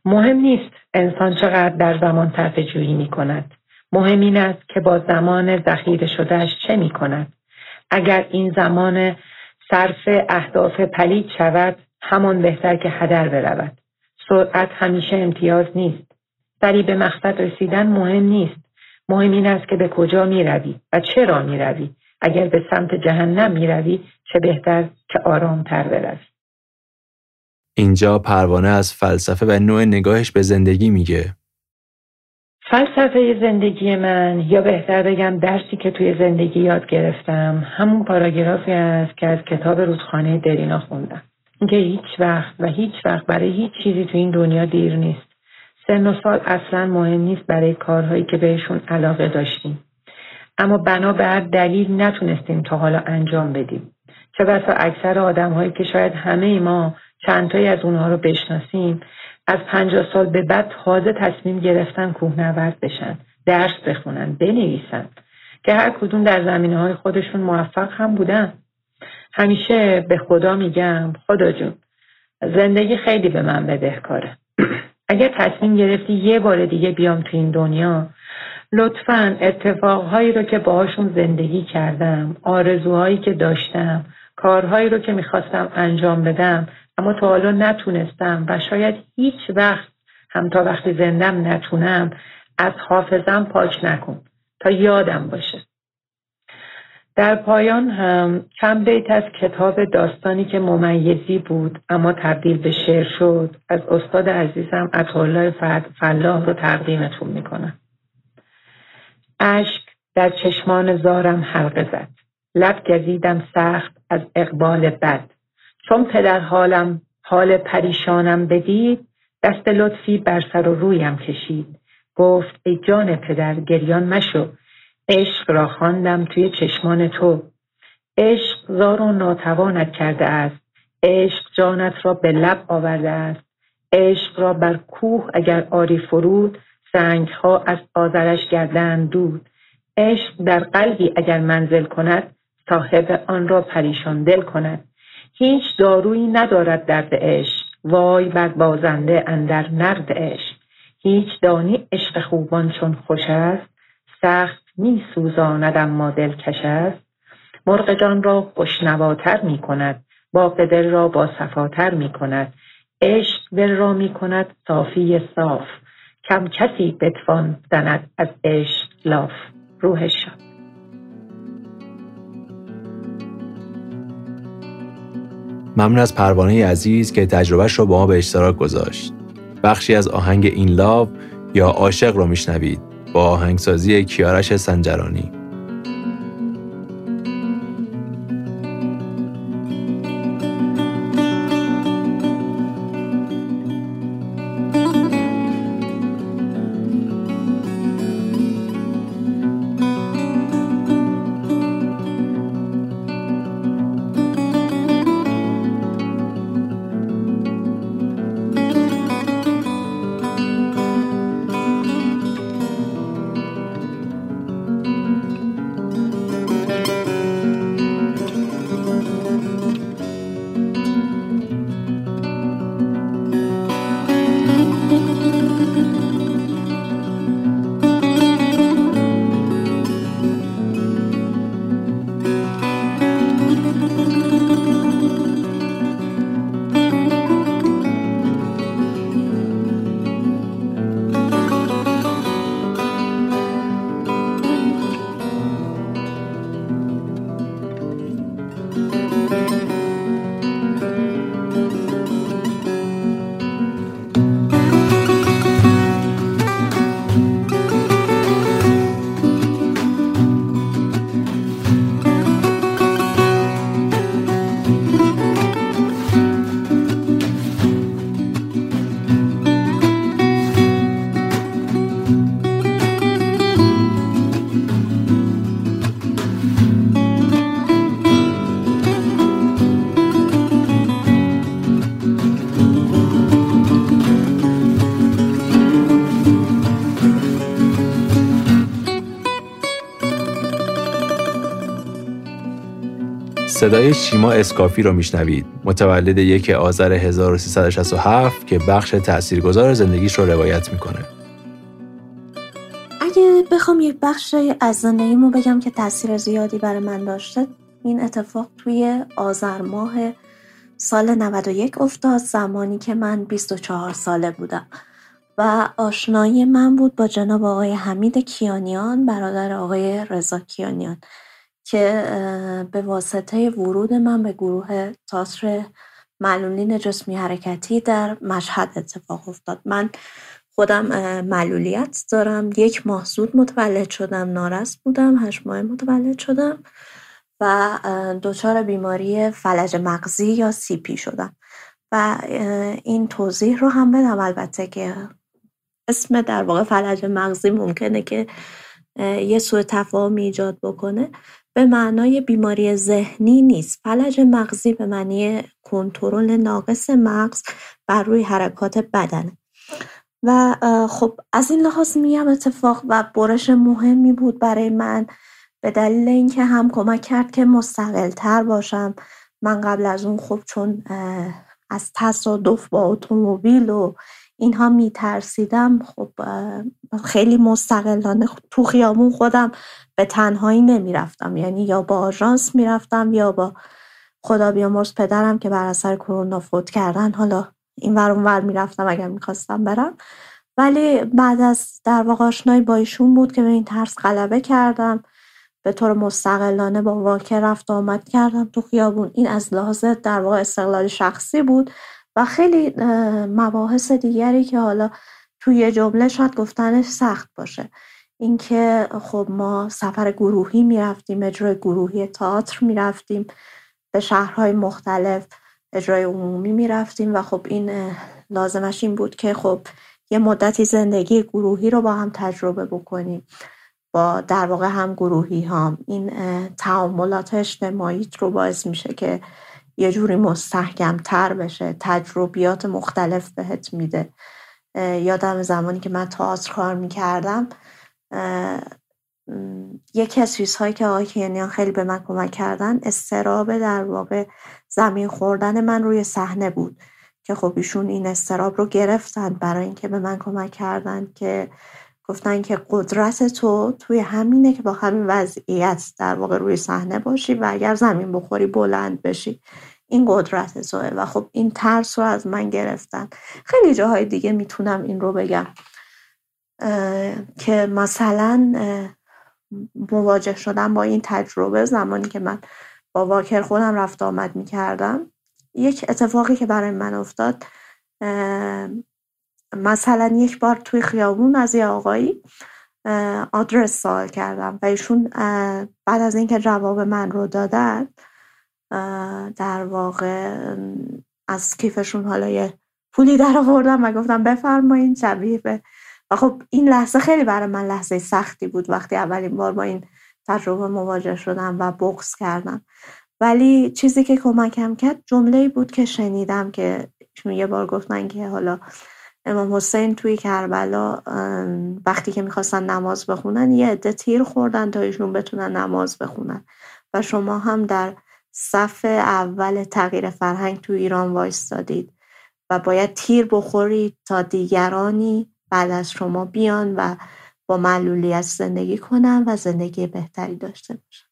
مهم نیست انسان چقدر در زمان طرف جویی می کند. مهم این است که با زمان ذخیره شدهش چه می کند. اگر این زمان صرف اهداف پلید شود همان بهتر که هدر برود. سرعت همیشه امتیاز نیست. سری به مقصد رسیدن مهم نیست. مهم این است که به کجا می روی و چرا می روی. اگر به سمت جهنم می روی چه بهتر که آرامتر بروی. اینجا پروانه از فلسفه و نوع نگاهش به زندگی میگه. فلسفه زندگی من یا بهتر بگم درسی که توی زندگی یاد گرفتم همون پاراگرافی است که از کتاب رودخانه درینا خوندم. اینکه هیچ وقت و هیچ وقت برای هیچ چیزی تو این دنیا دیر نیست. سن و سال اصلا مهم نیست برای کارهایی که بهشون علاقه داشتیم. اما بنا به دلیل نتونستیم تا حالا انجام بدیم. چه بسا اکثر آدم هایی که شاید همه ما چندتایی از اونها رو بشناسیم از پنجاه سال به بعد تازه تصمیم گرفتن کوهنورد بشن درس بخونن بنویسن که هر کدوم در زمینه های خودشون موفق هم بودن. همیشه به خدا میگم خدا جون زندگی خیلی به من بدهکاره. <clears throat> اگر تصمیم گرفتی یه بار دیگه بیام تو این دنیا لطفا اتفاقهایی رو که باهاشون زندگی کردم آرزوهایی که داشتم کارهایی رو که می‌خواستم انجام بدم اما تا حالا نتونستم و شاید هیچ وقت هم تا وقتی زندم نتونم از حافظم پاک نکن تا یادم باشه. در پایان هم چند بیت از کتاب داستانی که ممیزی بود اما تبدیل به شعر شد از استاد عزیزم اطالله فلاح رو تقدیمتون می‌کنم. اشک در چشمان زارم حلقه زد. لب گزیدم سخت از اقبال بد. چون پدر حالم حال پریشانم بدید دست لطفی بر سر و رویم کشید. گفت ای جان پدر گریان مشو. عشق را خواندم توی چشمان تو. عشق زار و ناتوانت کرده است. عشق جانت را به لب آورده است. عشق را بر کوه اگر آری فرود سنگها از آذرش گردند دود. عشق در قلبی اگر منزل کند صاحب آن را پریشان دل کند. هیچ دارویی ندارد درد عشق. وای بر بازنده اندر نرد عشق. هیچ دانی عشق خوبان چون خوش است. سخت می سوزاند اما دلکش است. مرغ جان را خوشنواتر می کند. با دل را با صفاتر می کند. عشق دل را می کند صافی صاف. کم کسی بتوان زند از عشق لاف. روحش شد ممنون از پروانه عزیز که تجربهش رو با ما به اشتراک گذاشت. بخشی از آهنگ این لاو یا عاشق رو میشنوید با آهنگسازی کیارش سنجرانی. صدای شیما اسکافی رو میشنوید. متولد یک آذر 1367 که بخش تاثیرگذار زندگیش رو روایت می‌کنه. اگه بخوام یک بخش از زندگیمو بگم که تاثیر زیادی برای من داشته این اتفاق توی آذر ماه سال 91 افتاد زمانی که من 24 ساله بودم. و آشنایی من بود با جناب آقای حمید کیانیان برادر آقای رضا کیانیان. که به واسطه ورود من به گروه تاتر معلولین جسمی حرکتی در مشهد اتفاق افتاد. من خودم معلولیت دارم. یک ماه زود متولد شدم نارس بودم هشت ماه متولد شدم و دچار بیماری فلج مغزی یا سیپی شدم. و این توضیح رو هم بدم البته که اسم در واقع فلج مغزی ممکنه که یه سوء تفاهمی ایجاد بکنه. به معنای بیماری ذهنی نیست. فلج مغزی به معنی کنترل ناقص مغز بر روی حرکات بدنه و خب از این لحاظ میگم اتفاق و برش مهمی بود برای من. به دلیل اینکه هم کمک کرد که مستقل تر باشم. من قبل از اون خب چون از تصادف با اتومبیل و اینها میترسیدم. خب خیلی مستقلانه تو خیابون خودم به تنهایی نمی‌رفتم. یعنی یا با آژانس می‌رفتم یا با خدا بیامرز پدرم که بر اثر کرونا فوت کردن. حالا این ور اون ور می‌رفتم اگر می‌خواستم برم. ولی بعد از در واقع آشنایی با ایشون بود که به این ترس غلبه کردم. به طور مستقلانه با واکه رفت آمد کردم تو خیابون. این از لحاظ در واقع استقلال شخصی بود. و خیلی مباحث دیگری که حالا توی جمله شاید گفتنش سخت باشه. اینکه خب ما سفر گروهی می‌رفتیم اجرای گروهی تئاتر می‌رفتیم به شهرهای مختلف اجرای عمومی می‌رفتیم و خب این لازمش این بود که خب یه مدتی زندگی گروهی رو با هم تجربه بکنیم با در واقع هم گروهی هم. این تعاملات اجتماعی رو باعث میشه که یه جوری مستحکم تر بشه تجربیات مختلف بهت میده. یادم زمانی که من تئاتر کار می‌کردم یکی از چیزهایی که آقای کیانیان خیلی به من کمک کردن استراب در واقع زمین خوردن من روی صحنه بود. که خب ایشون این استراب رو گرفتن برای اینکه به من کمک کردن که گفتن که قدرت تو توی همینه که با همین وضعیت در واقع روی صحنه باشی و اگر زمین بخوری بلند بشی. این قدرت توه و خب این ترس رو از من گرفتن. خیلی جاهای دیگه می‌تونم این رو بگم. که مثلا مواجه شدم با این تجربه زمانی که من با واکر خودم رفت آمد می‌کردم. یک اتفاقی که برای من افتاد مثلا یک بار توی خیابون از یه آقایی آدرس سوال کردم و ایشون بعد از اینکه جواب من رو دادن در واقع از کیفشون حالا یه پولی در آوردم و گفتم بفرمایین شبیه به. و خب این لحظه خیلی برای من لحظه سختی بود وقتی اولین بار با این تجربه مواجه شدم و بغض کردم. ولی چیزی که کمکم کرد جمله بود که شنیدم که یه بار گفتن که حالا امام حسین توی کربلا وقتی که می‌خواستن نماز بخونن یه عده تیر خوردن تا ایشون بتونن نماز بخونن. و شما هم در صف اول تغییر فرهنگ تو ایران وایستادید و باید تیر بخورید تا دیگرانی بعد از شما بیان و با معلولیت زندگی کنن و زندگی بهتری داشته باشن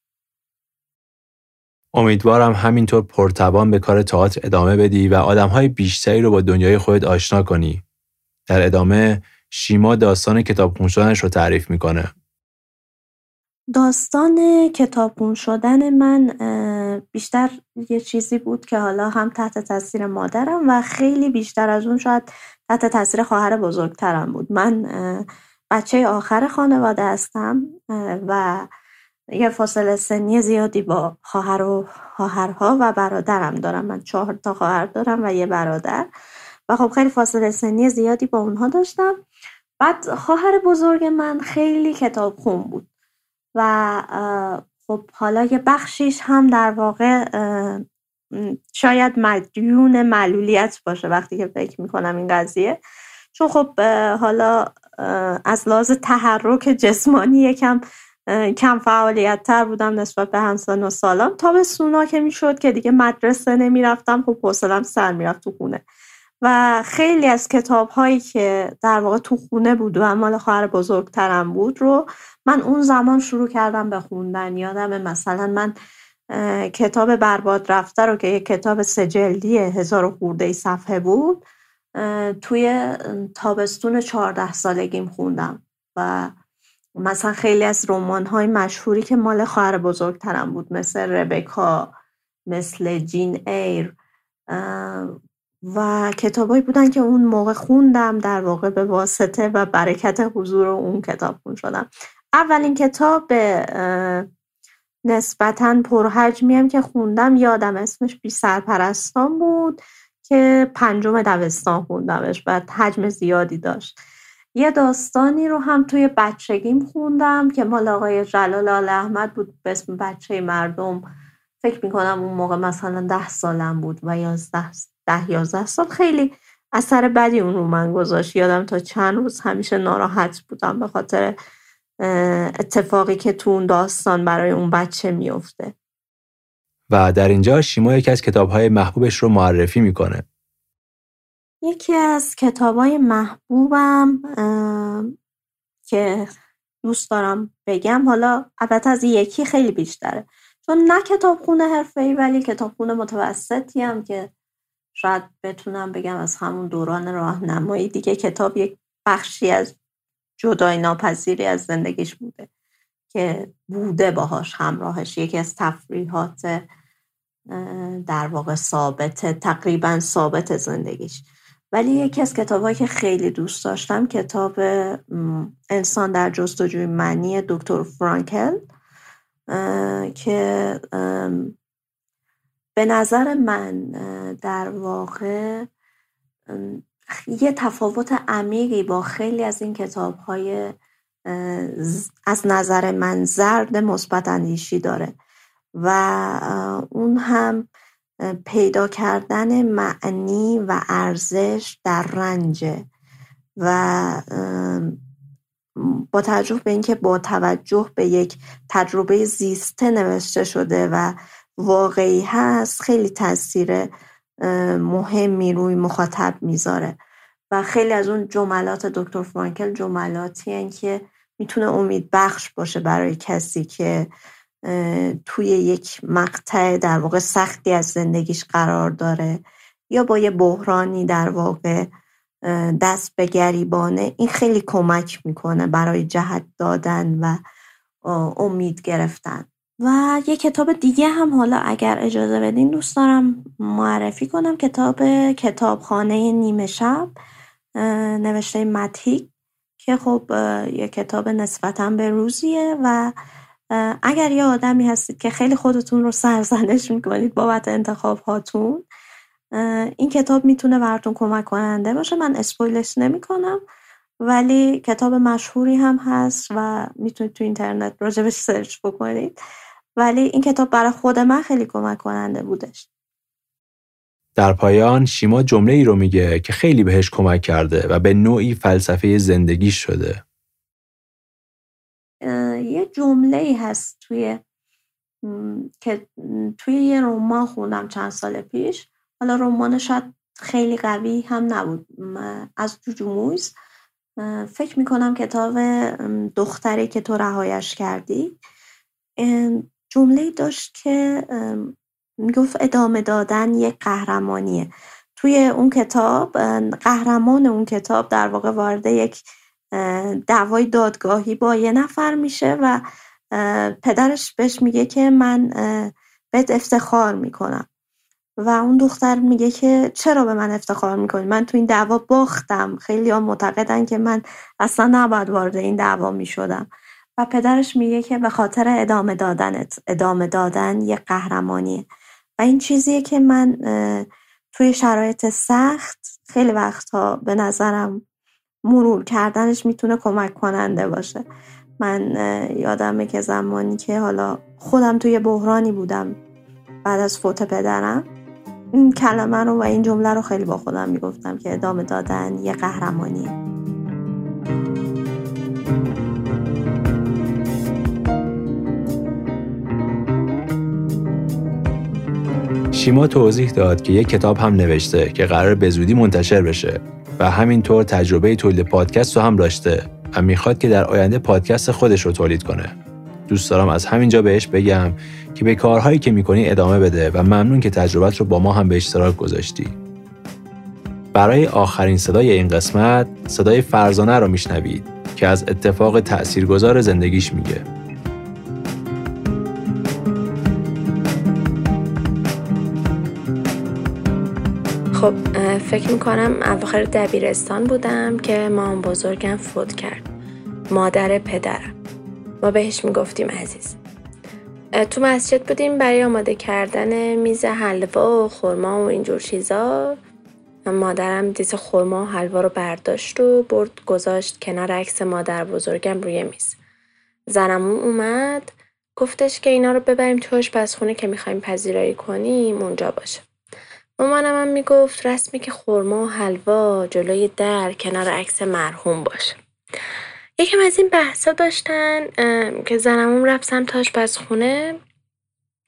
امیدوارم همینطور پرتوان به کار تئاتر ادامه بدی و آدمهای بیشتری رو با دنیای خودت آشنا کنی. در ادامه شیما داستان کتاب شدنش رو تعریف می‌کنه. داستان کتابخون شدن من بیشتر یه چیزی بود که حالا هم تحت تاثیر مادرم و خیلی بیشتر از اون شاید تحت تاثیر خواهر بزرگترم بود. من بچه آخر خانواده هستم و یه فاصله سنی زیادی با خواهر و خواهرها و برادرم دارم. من چهار تا خواهر دارم و یه برادر. و خب خیلی فاصله سنی زیادی با اونها داشتم. بعد خواهر بزرگ من خیلی کتاب خون بود. و خب حالا یه بخشیش هم در واقع شاید مدیون معلولیت باشه وقتی که فکر می‌کنم این قضیه. چون خب حالا از لحاظ تحرک جسمانی یکم کم فعالیت تر بودم نسبت به همسان و سالم تا به سونا که می‌شد که دیگه مدرسه نمی‌رفتم خب حوصلم سر می‌رفت تو خونه. و خیلی از کتاب هایی که در واقع تو خونه بود و مال خواهر بزرگترم بود رو من اون زمان شروع کردم به خوندن. یادم مثلا من کتاب برباد رفته رو که یک کتاب سجلدی هزار خورده صفحه بود توی تابستون چهارده سالگیم خوندم و مثلا خیلی از رمان های مشهوری که مال خواهر بزرگترم بود مثل ربکا مثل جین ایر و کتابایی بودن که اون موقع خوندم در واقع به واسطه و برکت حضور اون کتاب خون شدم. اولین کتاب نسبتا پرحجمی هم که خوندم یادم اسمش بی سرپرستان بود که پنجم دبستان خوندمش و حجم زیادی داشت. یه داستانی رو هم توی بچگیم خوندم که مال آقای جلال آل احمد بود به اسم بچه مردم. فکر می‌کنم اون موقع مثلا ده سالم بود و یازده ده یازده سال. خیلی اثر بدی اون رو من گذاشت. یادم تا چند روز همیشه ناراحت بودم به خاطر اتفاقی که تو اون داستان برای اون بچه میفته و در اینجا شیما یکی از کتابهای محبوبش رو معرفی می‌کنه. یکی از کتابهای محبوبم که دوست دارم بگم حالا البته از یکی خیلی بیشتره. چون نه کتابخونه ای ولی کتابخونه متوسطی هم که شاید بتونم بگم از همون دوران راهنمایی دیگه کتاب یک بخشی از جدای ناپذیری از زندگیش بوده که بوده باهاش همراهش. یکی از تفریحات در واقع ثابت تقریبا ثابت زندگیش. ولی یکی از کتابهایی که خیلی دوست داشتم کتاب انسان در جستجوی معنی دکتر فرانکل که به نظر من در واقع یه تفاوت عمیقی با خیلی از این کتاب های از نظر من زرد مثبت اندیشی داره و اون هم پیدا کردن معنی و ارزش در رنجه و با توجه به اینکه با توجه به یک تجربه زیسته نوشته شده و واقعی هست خیلی تاثیر مهمی روی مخاطب می‌ذاره. و خیلی از اون جملات دکتر فرانکل جملاتی که می‌تونه امید بخش باشه برای کسی که توی یک مقطع در واقع سختی از زندگیش قرار داره یا با یه بحرانی در واقع دست به گریبانه این خیلی کمک می‌کنه برای جهت دادن و امید گرفتن. و یه کتاب دیگه هم حالا اگر اجازه بدین دوست دارم معرفی کنم. کتاب کتابخانه نیمه شب نوشته متیک که خب یه کتاب نسبتا به روزیه و اگر یه آدمی هستید که خیلی خودتون رو سرزنش می‌کنید بابت انتخاب هاتون این کتاب می‌تونه براتون کمک کننده باشه. من اسپویلش نمی‌کنم ولی کتاب مشهوری هم هست و می‌تونید تو اینترنت راجبش سرچ بکنید. ولی این کتاب برای خود من خیلی کمک کننده بودش. در پایان شیما جمله ای رو میگه که خیلی بهش کمک کرده و به نوعی فلسفه زندگی شده. یه جمله ای هست توی که توی یه رمان خوندم چند سال پیش. حالا رمان شاید خیلی قوی هم نبود. از جوجو فکر می‌کنم کتاب دختری که تو رهایش کردی. جمله داشت که می‌گفت ادامه دادن یک قهرمانیه. توی اون کتاب قهرمان اون کتاب در واقع وارد یک دعوای دادگاهی با یه نفر میشه و پدرش بهش میگه که من بهت افتخار می‌کنم. و اون دختر میگه که چرا به من افتخار می‌کنی؟ من تو این دعوا باختم. خیلی ها معتقدن که من اصلا نباید وارد این دعوا می‌شدم. و پدرش میگه که به خاطر ادامه دادنت ادامه دادن یه قهرمانیه. و این چیزیه که من توی شرایط سخت خیلی وقتها به نظرم مرور کردنش می‌تونه کمک کننده باشه. من یادمه که زمانی که حالا خودم توی بحرانی بودم بعد از فوت پدرم این کلمه رو و این جمله رو خیلی با خودم می‌گفتم که ادامه دادن یه قهرمانیه. شیما توضیح داد که یک کتاب هم نوشته که قرار به زودی منتشر بشه و همینطور تجربه تولید پادکست رو هم داشته و می‌خواد که در آینده پادکست خودش رو تولید کنه. دوست دارم از همینجا بهش بگم که به کارهایی که می‌کنی ادامه بده و ممنون که تجربت رو با ما هم به اشتراک گذاشتی. برای آخرین صدای این قسمت صدای فرزانه رو میشنوید که از اتفاق تأثیرگذار زندگیش میگه. خب فکر می‌کنم اواخر دبیرستان بودم که مام بزرگم فوت کرد. مادر پدرم. ما بهش می‌گفتیم عزیز. تو مسجد بودیم برای آماده کردن میز حلوا و خورما و اینجور چیزا. مادرم دیز خورما و حلوا رو برداشت و برد گذاشت کنار عکس مادر بزرگم روی میز. زنمون اومد گفتش که اینا رو ببریم تو آشپزخونه که می‌خوایم پذیرایی کنیم اونجا باشه. مامانم هم می‌گفت رسمی که خورما و حلوا جلوی در کنار عکس مرحوم باشه. یکم از این بحثا داشتن که زنمون رفت سمت آشپزخونه.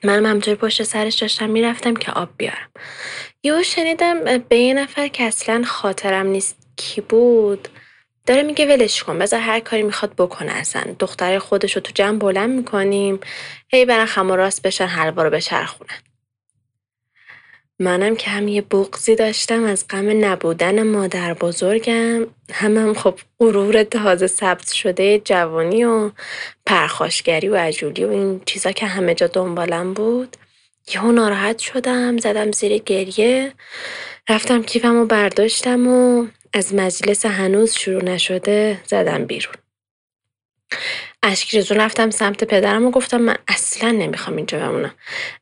منم همطوری پشت سرش داشتم می‌رفتم که آب بیارم. یهو شنیدم به یه نفر که اصلا خاطرم نیست کی بود داره میگه ولش کن بذار هر کاری می‌خواد بکنه اصلا. دختر خودش رو تو جمع بلند می‌کنیم. هی برن خم راست بشن حلوا رو بچرخونن. منم که هم یه بغزی داشتم از غم نبودن مادر بزرگم. هم هم خب غرور تازه ثبت شده جوانی و پرخاشگری و عجولی و این چیزا که همه جا دنبالم بود. یهو ناراحت شدم زدم زیر گریه. رفتم کیفم و برداشتم و از مجلس هنوز شروع نشده زدم بیرون. اشک ریزون رفتم سمت پدرم و گفتم من اصلا نمی‌خوام اینجا بمونم.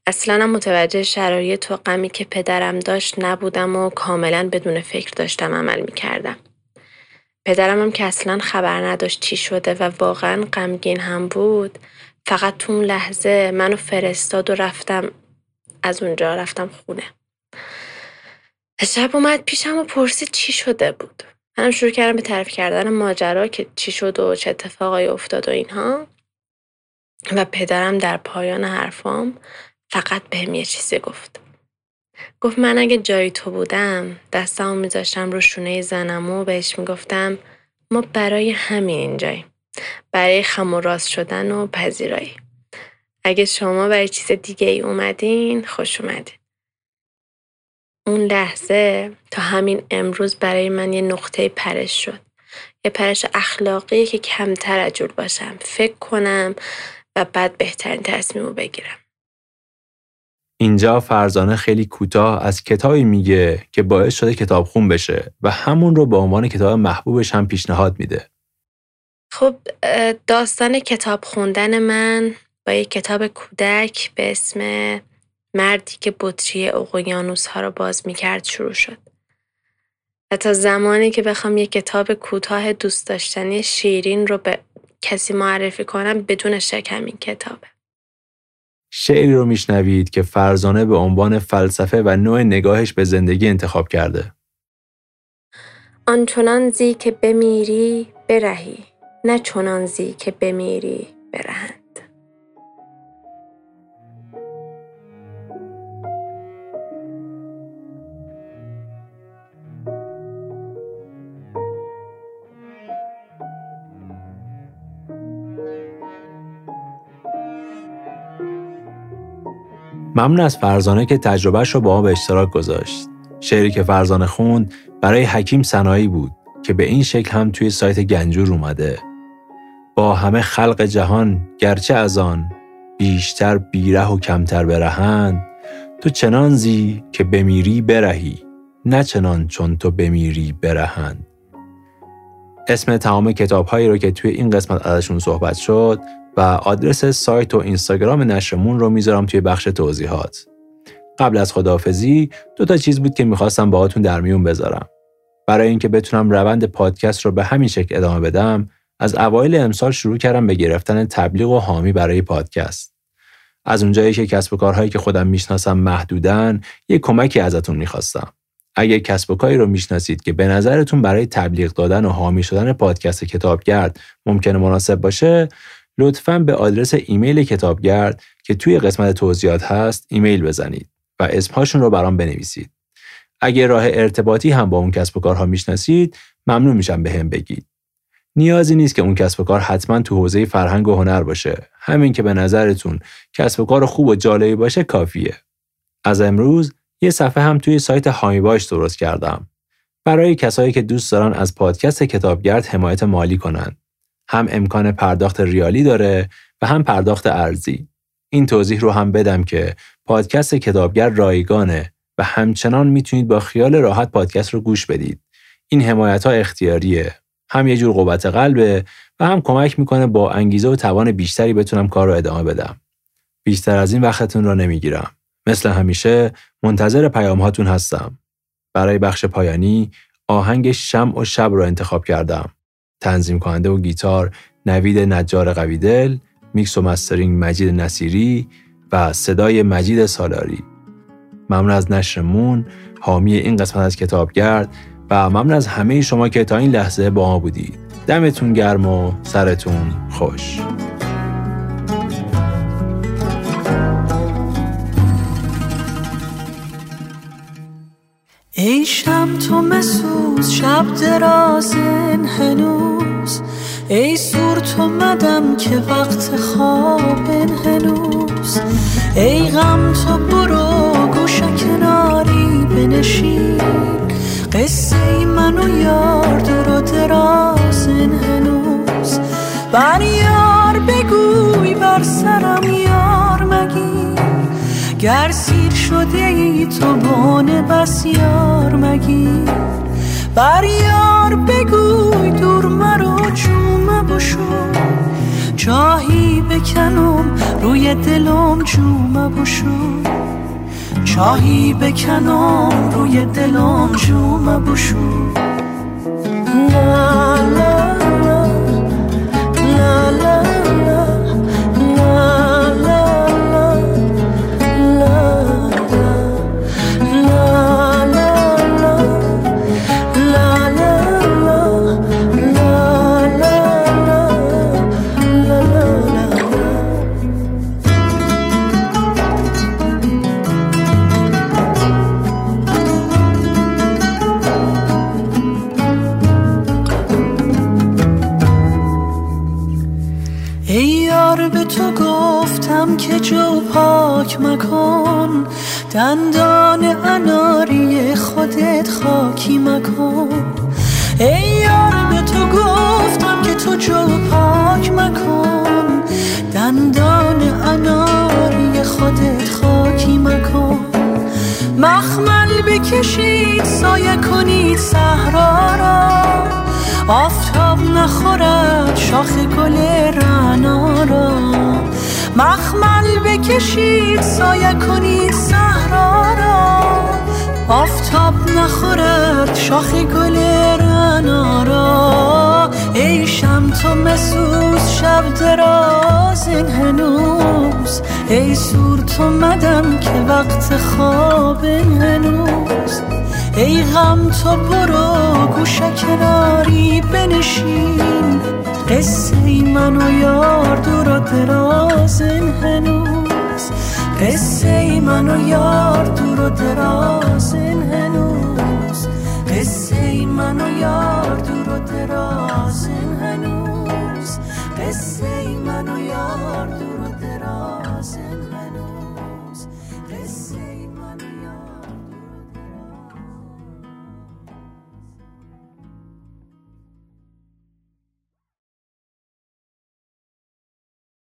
اصلا متوجه شرایط و غمی که پدرم داشت نبودم و کاملا بدون فکر داشتم عمل می‌کردم. پدرم هم که اصلا خبر نداشت چی شده و واقعا غمگین هم بود فقط تو اون لحظه منو فرستاد و رفتم از اونجا رفتم خونه. شب اومد پیشم و پرسید چی شده بود. منم شروع کردم به تعریف کردن ماجرا که چی شد و چه اتفاقایی افتاد و اینها. و پدرم در پایان حرفام فقط بهم یه چیزی گفت. گفت من اگه جای تو بودم دستمو میذاشتم رو شونه زنم و بهش می‌گفتم ما برای همین اینجاییم. برای خم و راست شدن و پذیرایی. اگه شما برای چیز دیگه ای اومدین خوش اومدین. اون لحظه تا همین امروز برای من یه نقطه پرش شد. یه پرش اخلاقی که کمتر عجول باشم. فکر کنم و بعد بهترین تصمیم رو بگیرم. اینجا فرزانه خیلی کوتاه از کتابی میگه که باعث شده کتاب خون بشه و همون رو به عنوان کتاب محبوبش هم پیشنهاد میده. خب داستان کتاب خوندن من با یک کتاب کودک به اسم مردی که بطری اقیانوس ها رو باز می‌کرد شروع شد. و تا زمانی که بخوام یک کتاب کوتاه دوست داشتنی شیرین رو به کسی معرفی کنم بدون شک همین کتابه. شعری رو میشنوید که فرزانه به عنوان فلسفه و نوع نگاهش به زندگی انتخاب کرده. آنچنان زی که بمیری برهی نه چنان زی که بمیری برهند. ممنون از فرزانه که تجربهش رو با ما به اشتراک گذاشت. شعری که فرزانه خوند برای حکیم سنایی بود که به این شکل هم توی سایت گنجور اومده. با همه خلق جهان گرچه از آن بیشتر بیره و کمتر برهند تو چنان زی که بمیری برهی نه چنان چون تو بمیری برهند اسم تمام کتاب هایی رو که توی این قسمت ازشون صحبت شد و آدرس سایت و اینستاگرام نشرمون رو می‌ذارم توی بخش توضیحات. قبل از خداحافظی دو تا چیز بود که می‌خواستم باهاتون در میون بذارم. برای اینکه بتونم روند پادکست رو به همین شکل ادامه بدم، از اوایل امسال شروع کردم به گرفتن تبلیغ و حامی برای پادکست. از اونجایی که کسب و کارهایی که خودم می‌شناسم محدودن، یه کمکی ازتون می‌خواستم. اگه کسب و کاری رو می‌شناسید که به نظرتون برای تبلیغ دادن و حامی شدن پادکست کتابگرد ممکنه مناسب باشه لطفا به آدرس ایمیل کتابگرد که توی قسمت توضیحات هست ایمیل بزنید و اسمهاشون رو برام بنویسید. اگه راه ارتباطی هم با اون کسب و کارها می‌شناسید ممنون میشم به هم بگید. نیازی نیست که اون کسب و کار حتما تو حوزه فرهنگ و هنر باشه. همین که به نظرتون کسب و کار خوب و جالبی باشه کافیه. از امروز یه صفحه هم توی سایت هامی باش درست کردم. برای کسایی که دوست دارن از پادکست کتابگرد حمایت مالی کنند. هم امکان پرداخت ریالی داره و هم پرداخت ارزی. این توضیح رو هم بدم که پادکست کتابگر رایگانه و همچنان می‌تونید با خیال راحت پادکست رو گوش بدید. این حمایت ها اختیاریه. هم یه جور قوت قلبه و هم کمک می‌کنه با انگیزه و توان بیشتری بتونم کار رو ادامه بدم. بیشتر از این وقتتون رو نمی‌گیرم. مثل همیشه منتظر پیام هاتون هستم. برای بخش پایانی آهنگ شم و شب رو انتخاب کردم. تنظیم کننده و گیتار نوید نجار قویدل، میکس و mastering مجید نصیری و صدای مجید سالاری. ممنون از نشرمون، حامی این قسمت از کتابگرد و ممنون از همه شما که تا این لحظه با ما بودید. دمتون گرم و سرتون خوش. ای شب تو مسوز شب درازن هنوز. ای سور تو مدم که وقت خوابن هنوز. ای غم تو برو گوش کناری بنشین. قصه من و یار دور و درازن هنوز. بر یار بگوی بر سرم یار مگی گر سیر شده ای تو بانه بسیار مگی بر یار بگوی دور مرا چومه بشو روی دلم جوم بشو چاهی بکنم روی دلم جوم بشو لا لا بکشید سایه کنید صحرا را. آفتاب نخورد شاخ گل رعنا را. مخمل بکشید سایه کنید صحرا را. آفتاب نخورد شاخ گل رنا را. تو مسوس شب دراز این هنوز. ای سور تو مدم که وقت خواب این هنوز. ای غم تو برو گوشه کناری بنشین. قصه ای من و یار دور و دراز این هنوز. قصه ای من و یار دور و دراز این هنوز. قصه ای من و یار دور و دراز